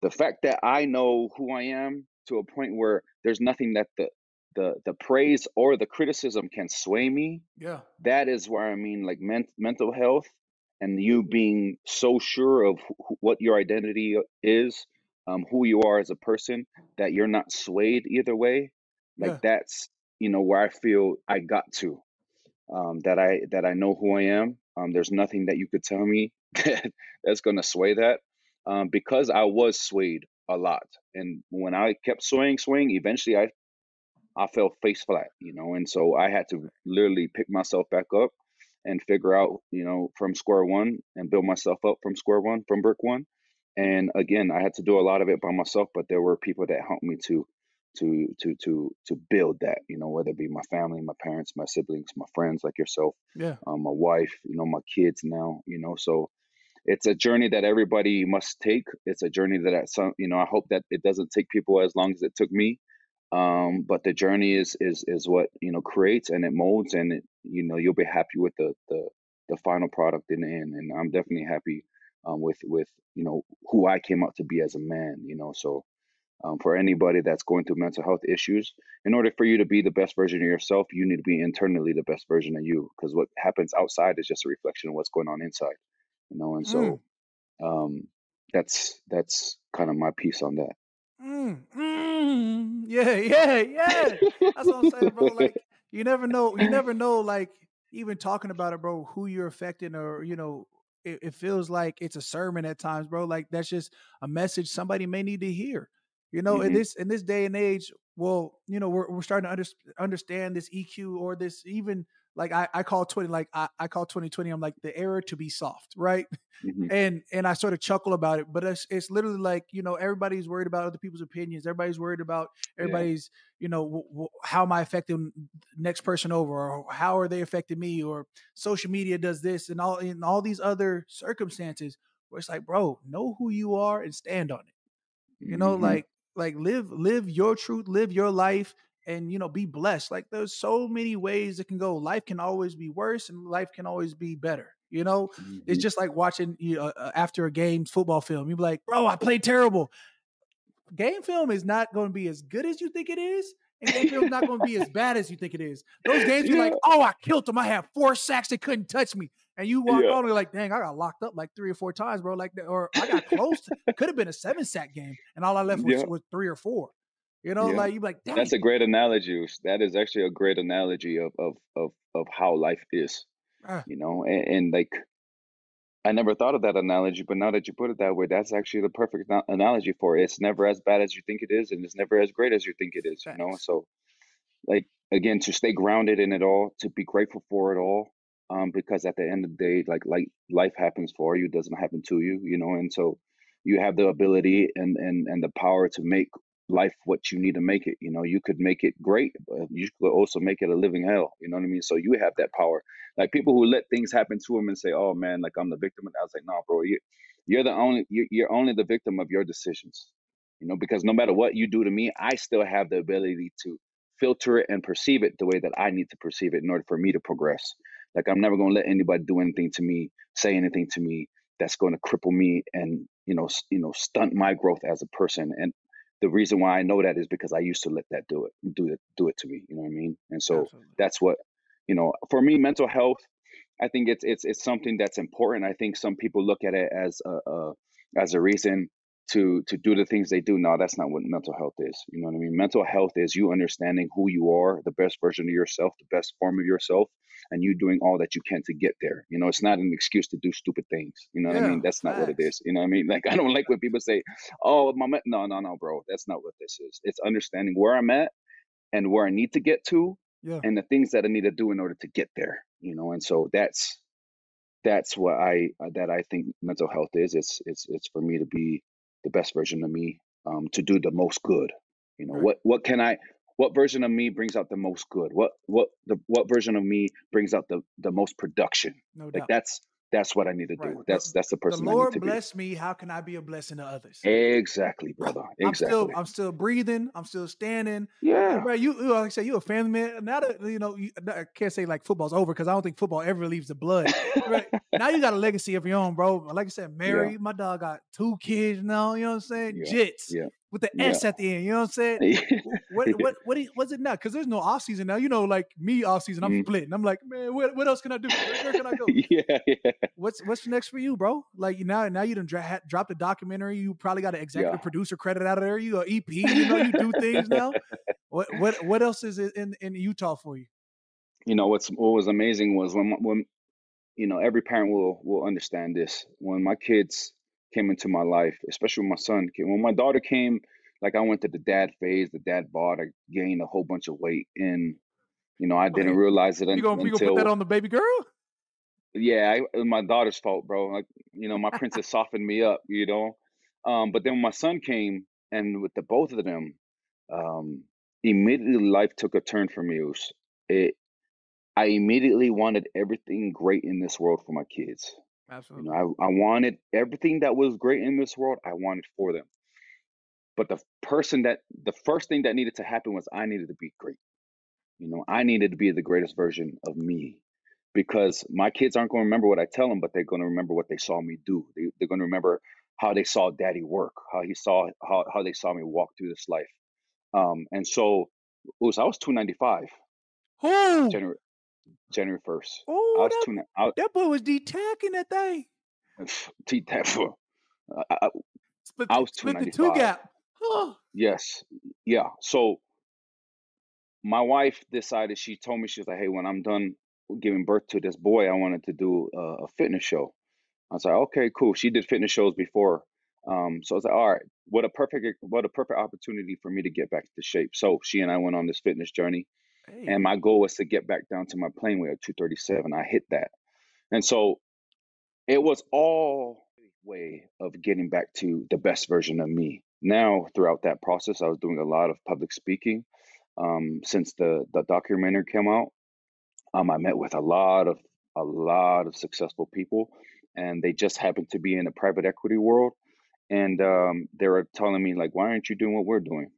the fact that I know who I am to a point where there's nothing that the the the praise or the criticism can sway me. Yeah. That is where I mean like men- mental health and you being so sure of wh- what your identity is, um, who you are as a person, that you're not swayed either way. Like yeah. that's you know where I feel I got to um, that I that I know who I am. Um, there's nothing that you could tell me that, that's going to sway that um, because I was swayed a lot, and when I kept swaying, swaying, eventually I I fell face flat, you know, and so I had to literally pick myself back up and figure out, you know, from square one and build myself up from square one, from brick one. And again, I had to do a lot of it by myself, but there were people that helped me to to to to to build that you know whether it be my family my parents my siblings my friends like yourself yeah. um, my wife you know my kids now you know so it's a journey that everybody must take. It's a journey that at some you know i hope that it doesn't take people as long as it took me um, but the journey is is is what you know creates and it molds and it, you know you'll be happy with the the the final product in the end and i'm definitely happy um, with with you know who i came out to be as a man you know so um, for anybody that's going through mental health issues. In order for you to be the best version of yourself you need to be internally the best version of you because what happens outside is just a reflection of what's going on inside you know and so mm. um, that's that's kind of my piece on that. Mm, mm, yeah yeah yeah. That's what i'm saying bro like you never know you never know like even talking about it bro who you're affecting or you know it, it feels like it's a sermon at times bro like that's just a message somebody may need to hear you know, mm-hmm. in this in this day and age, well, you know, we're we're starting to under, understand this EQ or this even like I, I call 20 like I, I call 2020 i'm like the era to be soft right mm-hmm. and and i sort of chuckle about it but it's it's literally like you know everybody's worried about other people's opinions everybody's worried about everybody's yeah. you know w- w- how am i affecting next person over or how are they affecting me or social media does this and all in all these other circumstances where it's like bro know who you are and stand on it you know mm-hmm. like like live live your truth live your life and you know be blessed. Like there's so many ways it can go. Life can always be worse and life can always be better you know? Mm-hmm. it's just like watching you know, uh, after a game football film you're like bro i played terrible. Game film is not going to be as good as you think it is and game film's not going to be as bad as you think it is. Those games you're like oh i killed them i had four sacks. They couldn't touch me and you walk yeah. on and you're like, dang, I got locked up like three or four times, bro. Like, or I got close. could have been a seven sack game, and all I left was, yeah. was three or four. You know, yeah. like you like. Dang. That's a great analogy. That is actually a great analogy of of of of how life is. Uh, you know, and, and, like. I never thought of that analogy, but now that you put it that way, that's actually the perfect analogy for it. It's never as bad as you think it is, and it's never as great as you think it is. Thanks. You know, so like again, to stay grounded in it all, to be grateful for it all, um, because at the end of the day, like like life happens for you, doesn't happen to you, you know, and so you have the ability and and and the power to make life what you need to make it. You know, you could make it great, but you could also make it a living hell. You know what I mean? So you have that power. Like people who let things happen to them and say, "Oh man, like I'm the victim," and I was like, "No, bro, you you're the only you're, you're only the victim of your decisions." You know, because no matter what you do to me, I still have the ability to filter it and perceive it the way that I need to perceive it in order for me to progress. Like I'm never going to let anybody do anything to me, say anything to me that's going to cripple me and you know you know stunt my growth as a person. And the reason why I know that is because I used to let that do it do it do it to me. You know what I mean? And so Absolutely. that's what you know. For me, mental health. I think it's it's it's something that's important. I think some people look at it as a, a as a reason to to do the things they do. No, that's not what mental health is. You know what I mean? Mental health is you understanding who you are, the best version of yourself, the best form of yourself, and you doing all that you can to get there. You know, it's not an excuse to do stupid things. You know what yeah, I mean? That's facts. not what it is. You know what I mean? Like I don't like when people say, "Oh, my no, no, no, bro." That's not what this is. It's understanding where I'm at and where I need to get to, yeah. and the things that I need to do in order to get there. You know, and so that's that's what I that I think mental health is. It's it's it's for me to be the best version of me um, to do the most good. You know, right. what what can I what version of me brings out the most good? What what the what version of me brings out the the most production? No like doubt. that's that's what I need to do. Right. That's that's the person. The Lord bless be. me. How can I be a blessing to others? Exactly, brother. Exactly. I'm still I'm still breathing. I'm still standing. Yeah, bro. You like I said, you a family man. Now that you know, you, I can't say like football's over because I don't think football ever leaves the blood. right? now you got a legacy of your own, bro. Like I said, married. Yeah. My dog got two kids now. You know what I'm saying? Yeah. Jits. Yeah with the. S at the end. You know what I'm saying? what what what was it now? Because there's no off season now. You know, like me off season, I'm mm. splitting. I'm like, man, what, what else can I do? Where, where can I go? yeah, yeah. What's what's next for you, bro? Like now now you done dra- dropped a documentary. You probably got an executive yeah. producer credit out of there. You got EP. You know, you do things now. What what what else is in in Utah for you? You know what's what was amazing was when when you know every parent will will understand this when my kids came into my life, especially when my son came. When my daughter came, like I went to the dad phase, the dad bod, I gained a whole bunch of weight, and you know I didn't okay. realize it you gonna, until. You gonna put that on the baby girl? Yeah, I, my daughter's fault, bro. Like you know, my princess softened me up, you know. Um, but then when my son came, and with the both of them, um, immediately life took a turn for me. It, was, it I immediately wanted everything great in this world for my kids. Absolutely. You know, I, I wanted everything that was great in this world, I wanted for them. But the person that the first thing that needed to happen was I needed to be great. You know, I needed to be the greatest version of me because my kids aren't going to remember what I tell them, but they're going to remember what they saw me do. They, they're going to remember how they saw daddy work, how he saw how, how they saw me walk through this life. Um, and so it was I was 295. Who? January January 1st. Oh, I was that, two, I, that boy was detacking that thing. T for I, I, was split the 295. two gap. Huh. Yes. Yeah. So my wife decided, she told me, she was like, hey, when I'm done giving birth to this boy, I wanted to do a, a fitness show. I was like, okay, cool. She did fitness shows before. Um, so I was like, all right, what a perfect, what a perfect opportunity for me to get back to shape. So she and I went on this fitness journey. Hey. And my goal was to get back down to my plane weight of 237. I hit that. And so it was all way of getting back to the best version of me. Now, throughout that process, I was doing a lot of public speaking. Um, since the the documentary came out, um, I met with a lot of a lot of successful people, and they just happened to be in the private equity world, and um, they were telling me like, "Why aren't you doing what we're doing?"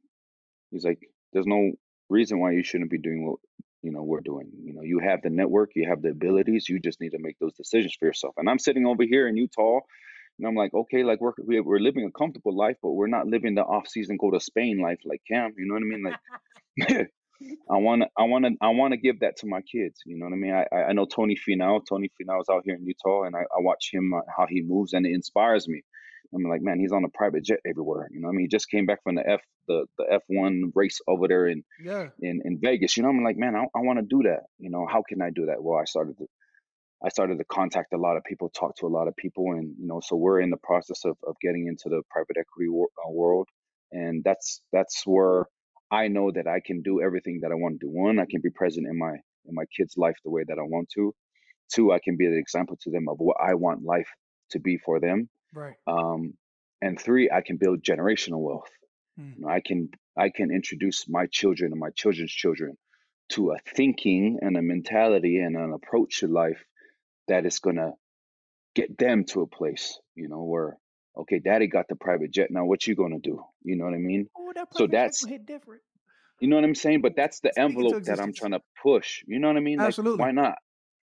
He's like, "There's no reason why you shouldn't be doing what you know we're doing. You know, you have the network, you have the abilities. You just need to make those decisions for yourself." And I'm sitting over here in Utah, and I'm like, "Okay, like we're we- we're living a comfortable life, but we're not living the off season go to Spain life like Cam. You know what I mean? Like." I want to, I want to, I want to give that to my kids. You know what I mean? I, I know Tony Finau. Tony Finau is out here in Utah, and I, I watch him uh, how he moves, and it inspires me. I'm like, man, he's on a private jet everywhere. You know what I mean? He just came back from the F, the the F1 race over there in Yeah. in in Vegas. You know, I'm like, man, I, I want to do that. You know, how can I do that? Well, I started to, I started to contact a lot of people, talk to a lot of people, and you know, so we're in the process of of getting into the private equity wor- uh, world, and that's that's where I know that I can do everything that I want to do. One, I can be present in my in my kids' life the way that I want to. Two, I can be the example to them of what I want life to be for them. Right. Um, and three, I can build generational wealth. Hmm. You know, I can I can introduce my children and my children's children to a thinking and a mentality and an approach to life that is gonna get them to a place, you know, where okay, daddy got the private jet. Now what you gonna do? You know what I mean? Oh, that So that's hit different. you know what I'm saying? But that's the envelope that I'm trying to push. You know what I mean? Like Absolutely. why not?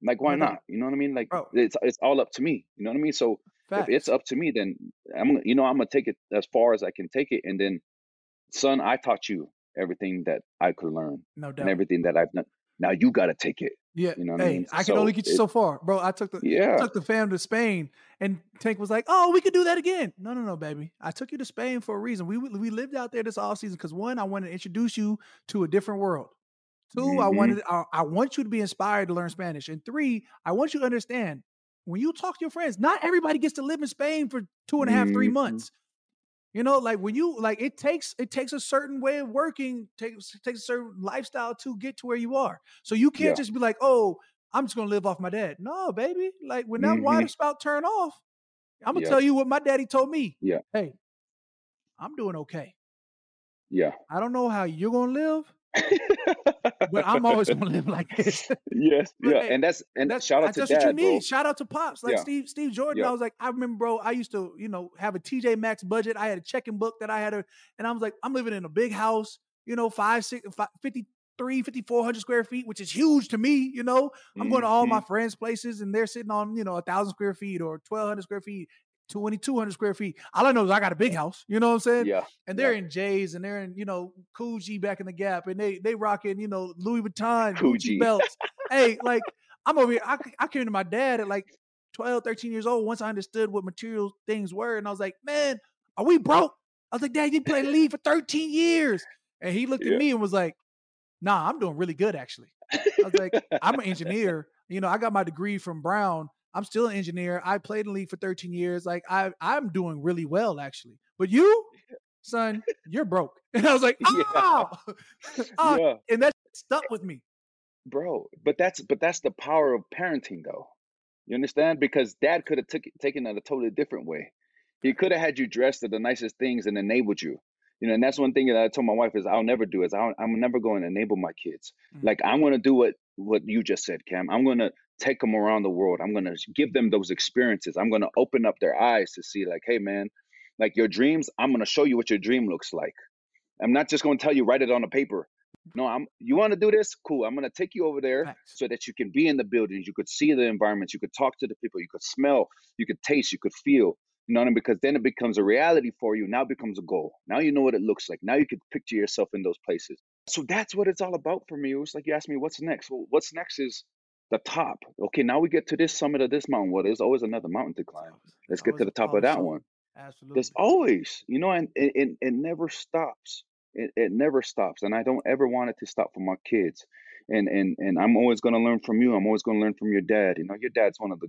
Like why doubt. not? You know what I mean? Like Bro. it's it's all up to me. You know what I mean? So if it's up to me, then I'm you know I'm gonna take it as far as I can take it, and then son, I taught you everything that I could learn No and everything that I've done. Now you got to take it. Yeah. You know what I hey, mean? I can So only get you it- so far, bro. I took the Yeah. took the fam to Spain, and Tank was like, "Oh, we could do that again." No, no, no, baby. I took you to Spain for a reason. We we lived out there this off season because one, I wanted to introduce you to a different world. 2 I Mhm. wanted I, I want you to be inspired to learn Spanish, and three, I want you to understand when you talk to your friends, not everybody gets to live in Spain for two and a half, three Mhm. months. You know, like when you like it takes it takes a certain way of working, takes takes a certain lifestyle to get to where you are. So you can't Yeah. just be like, oh, I'm just gonna live off my dad. No, baby. Like when that water Mhm. spout turn off, I'm gonna Yep. tell you what my daddy told me. Yeah. Hey, I'm doing okay. Yeah. I don't know how you're gonna live, but I'm always gonna live like this. yes. Yeah. And that's and That's shout out to that's what you dad, bro. need. Shout out to pops like Yeah. Steve Steve Jordan. I was like, I remember, bro. I used to, you know, have a TJ Maxx budget. I had a checking book that I had, a, and I was like, I'm living in a big house, you know, five, six, five, 53, 5400 square feet, which is huge to me. You know, I'm going to all my Mhm. friends' places, and they're sitting on, you know, a thousand square feet or twelve hundred square feet. 2200 square feet. All I know is I got a big house. You know what I'm saying? Yeah. And they're yeah. in J's and they're in, you know, Coogi back in the gap and they they rocking, you know, Louis Vuitton, Gucci Coogi. belts. hey, like I'm over here. I, I came to my dad at like 12, 13 years old once I understood what material things were. And I was like, man, are we broke? I was like, Dad, you played league for 13 years. And he looked Yeah. at me and was like, nah, I'm doing really good actually. I was like, I'm an engineer. You know, I got my degree from Brown. I'm still an engineer. I played in the league for 13 years. Like I, I'm doing really well actually. But you, son, you're broke. And I was like, Yeah. oh, oh yeah. and that stuck with me. bro but that's but that's the power of parenting though you understand because dad could have took taken it a totally different way he could have had you dressed in the nicest things and enabled you You know, and that's one thing that I told my wife is I'll never do is i am never going to enable my kids. Mm-hmm. Like I'm going to do what what you just said, Cam. I'm going to take them around the world. I'm going to give them those experiences. I'm going to open up their eyes to see like, hey man, like your dreams, I'm going to show you what your dream looks like. I'm not just going to tell you write it on a paper. Mm-hmm. No, I'm you want to do this? Cool. I'm going to take you over there Thanks. so that you can be in the buildings, you could see the environments, you could talk to the people, you could smell, you could taste, you could feel. You know what I mean? Because then it becomes a reality for you. Now it becomes a goal. Now you know what it looks like. Now you can picture yourself in those places. So that's what it's all about for me. It was like you asked me, what's next? Well, what's next is the top. Okay, now we get to this summit of this mountain. Well, there's always another mountain to climb. Let's get to the top of that one. Absolutely. There's always, you know, and it, it, it never stops. It, it never stops. And I don't ever want it to stop for my kids. And and and I'm always gonna learn from you. I'm always gonna learn from your dad. You know, your dad's one of the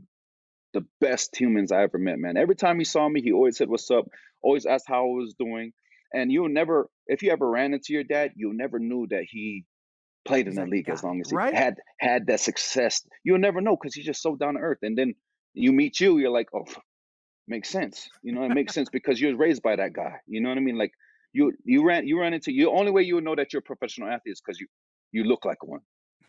the best humans I ever met, man. Every time he saw me, he always said, What's up? Always asked how I was doing. And you'll never, if you ever ran into your dad, you never knew that he played in the league as long as he right? had had that success. You'll never know because he's just so down to earth. And then you meet you, you're like, oh, makes sense. You know, it makes sense because you was raised by that guy. You know what I mean? Like you you ran you ran into you. Only way you would know that you're a professional athlete is because you you look like one.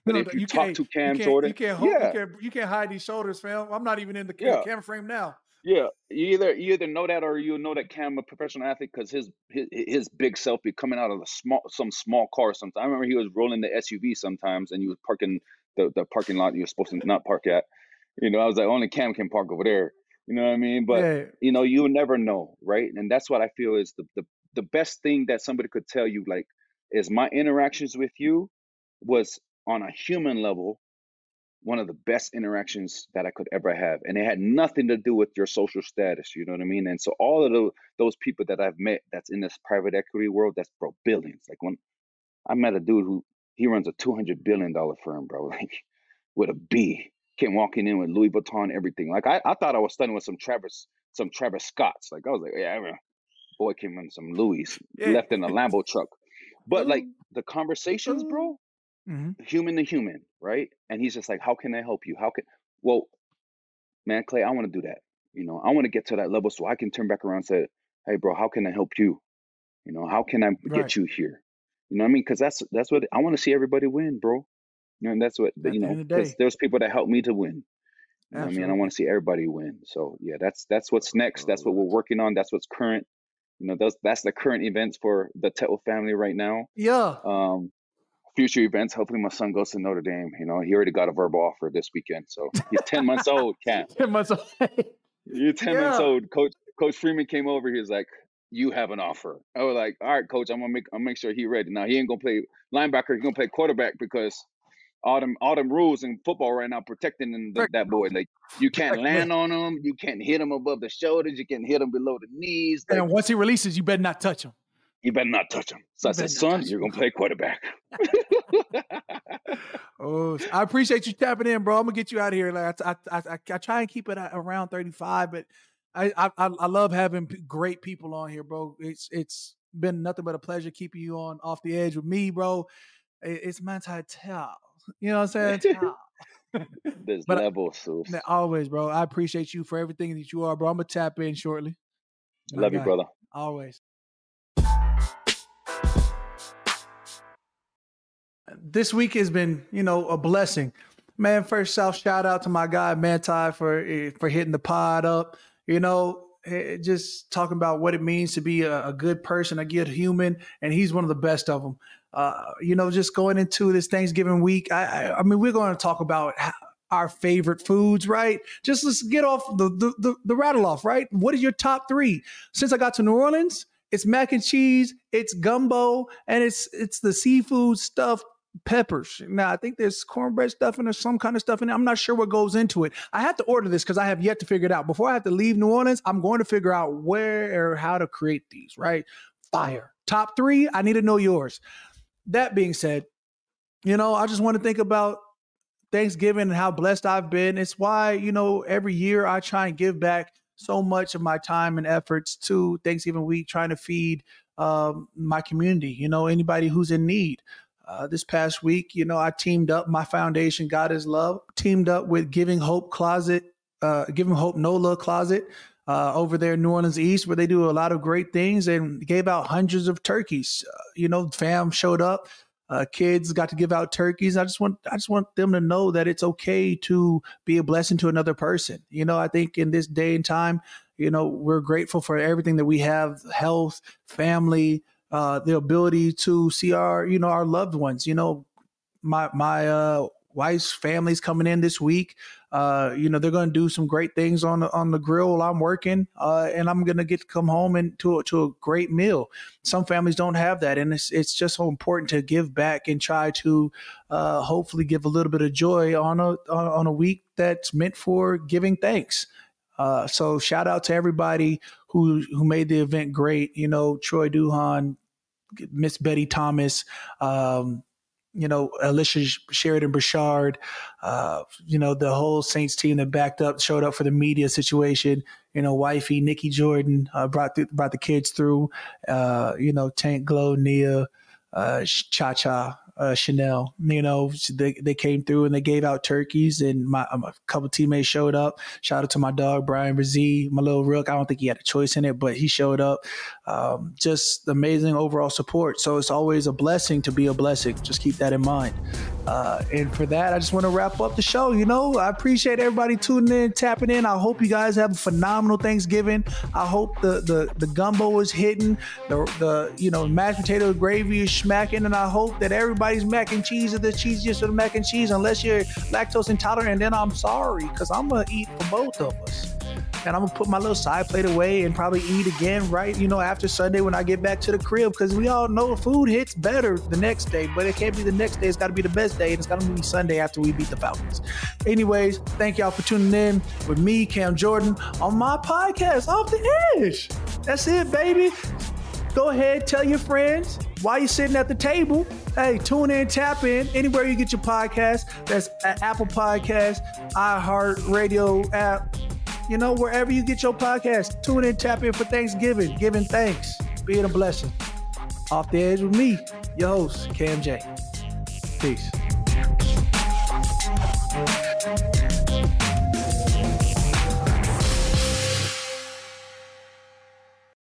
But no, if you, you talk to Cam you Jordan, you can't, hold, yeah. you can't you can't hide these shoulders, fam. I'm not even in the yeah. camera frame now. Yeah, you either you either know that or you know that Cam a professional athlete because his, his his big selfie coming out of the small some small car. Sometimes I remember he was rolling the SUV sometimes, and he was parking the, the parking lot you were supposed to not park at. You know, I was like, only Cam can park over there. You know what I mean? But yeah. you know, you never know, right? And that's what I feel is the the the best thing that somebody could tell you, like, is my interactions with you was on a human level one of the best interactions that I could ever have. And it had nothing to do with your social status, you know what I mean? And so all of the, those people that I've met that's in this private equity world, that's bro, billions. Like when I met a dude who he runs a two hundred billion dollar firm, bro, like with a B. Came walking in with Louis Vuitton, everything. Like I, I thought I was studying with some Travis, some Travis Scotts. Like I was like, yeah, boy came in some Louis, yeah. left in a Lambo truck. But like the conversations, bro, mm-hmm. human to human, right? And he's just like, "How can I help you? How can?" Well, man, Clay, I want to do that. You know, I want to get to that level so I can turn back around and say, "Hey, bro, how can I help you? You know, how can I right. get you here?" You know what I mean? Because that's that's what I want to see everybody win, bro. You know, and that's what At you know. Because there's people that help me to win. You know I mean, I want to see everybody win. So yeah, that's that's what's next. That's what we're working on. That's what's current. You know, those that's the current events for the Tettle family right now. Yeah. Um, future events. Hopefully, my son goes to Notre Dame. You know, he already got a verbal offer this weekend, so he's ten months old. Ten months old. You're ten yeah. months old. Coach Coach Freeman came over. He was like, "You have an offer." I was like, "All right, coach. I'm gonna make I'm gonna make sure he ready." Now he ain't gonna play linebacker. He's gonna play quarterback because all them all them rules in football right now protecting the, that boy. Like you can't land on him, you can't hit him above the shoulders, you can't hit him below the knees. Like, and once he releases, you better not touch him you better not touch him. So you I said, son, you're gonna play quarterback. oh, I appreciate you tapping in, bro. I'm gonna get you out of here. Like I, I, I, I try and keep it around 35, but I, I, I love having great people on here, bro. It's, it's been nothing but a pleasure keeping you on off the edge with me, bro. It's Manti Te'o. You know what I'm saying? There's but levels, so. always, bro. I appreciate you for everything that you are, bro. I'm gonna tap in shortly. Love you, brother. Always. This week has been, you know, a blessing. Man, first South shout out to my guy Manti for eh, for hitting the pod up. You know, eh, just talking about what it means to be a, a, good person, a good human, and he's one of the best of them. Uh, you know, just going into this Thanksgiving week, I, I, I mean, we're going to talk about our favorite foods, right? Just let's get off the, the, the the rattle off, right? What is your top three? Since I got to New Orleans, it's mac and cheese, it's gumbo, and it's it's the seafood stuff peppers. Now, I think there's cornbread stuff and there's some kind of stuff in it. I'm not sure what goes into it. I have to order this because I have yet to figure it out. Before I have to leave New Orleans, I'm going to figure out where or how to create these, right? Fire. Top three, I need to know yours. That being said, you know, I just want to think about Thanksgiving and how blessed I've been. It's why, you know, every year I try and give back so much of my time and efforts to Thanksgiving week, trying to feed um, my community, you know, anybody who's in need. Uh, this past week, you know, I teamed up, my foundation, God is Love, teamed up with Giving Hope Closet, uh, Giving Hope NOLA Closet. uh, over there in New Orleans East, where they do a lot of great things, and gave out hundreds of turkeys. Uh, you know, fam showed up. Uh, kids got to give out turkeys. I just want I just want them to know that it's okay to be a blessing to another person. You know, I think in this day and time, you know, we're grateful for everything that we have: health, family, uh, the ability to see our you know our loved ones. You know, my my uh, wife's family's coming in this week. Uh, you know, they're going to do some great things on the, on the grill while I'm working, uh, and I'm going to get to come home and to a, to a great meal. Some families don't have that, and it's it's just so important to give back and try to uh, hopefully give a little bit of joy on a on, a week that's meant for giving thanks. Uh, so shout out to everybody who who made the event great. You know, Troy Duhan, Miss Betty Thomas. Um, you know, Alicia Sheridan Burchard, uh, you know, the whole Saints team that backed up, showed up for the media situation. You know, wifey Nikki Jordan uh, brought th- brought the kids through. Uh, you know, Tank Glow, Nia, uh, Cha Cha, uh, Chanel. You know, they they came through and they gave out turkeys, and my um, a couple teammates showed up. Shout out to my dog Bryan Bresee, my little rook. I don't think he had a choice in it, but he showed up. Um, just amazing overall support. So it's always a blessing to be a blessing. Just keep that in mind. Uh, and for that, I just want to wrap up the show. You know, I appreciate everybody tuning in, tapping in. I hope you guys have a phenomenal Thanksgiving. I hope the the the gumbo is hitting, the the you know mashed potato gravy is smacking, and I hope that everybody's mac and cheese is the cheesiest of the mac and cheese, unless you're lactose intolerant. And then I'm sorry, because I'm gonna eat for both of us and I'm gonna put my little side plate away and probably eat again right, you know, after Sunday when I get back to the crib because we all know food hits better the next day, but it can't be the next day. It's got to be the best day, and it's got to be Sunday after we beat the Falcons. Anyways, thank y'all for tuning in with me, Cam Jordan, on my podcast, Off the Edge. That's it, baby. Go ahead, tell your friends while you're sitting at the table. Hey, tune in, tap in anywhere you get your podcast. That's Apple Podcast, iHeart Radio app, you know, wherever you get your podcast, tune in, tap in for Thanksgiving, giving thanks, being a blessing. Off the edge with me, your host, Cam J. Peace.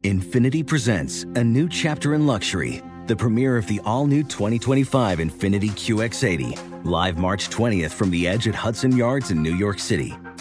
Infiniti presents a new chapter in luxury, the premiere of the all new 2025 Infiniti QX80, live March 20th from the edge at Hudson Yards in New York City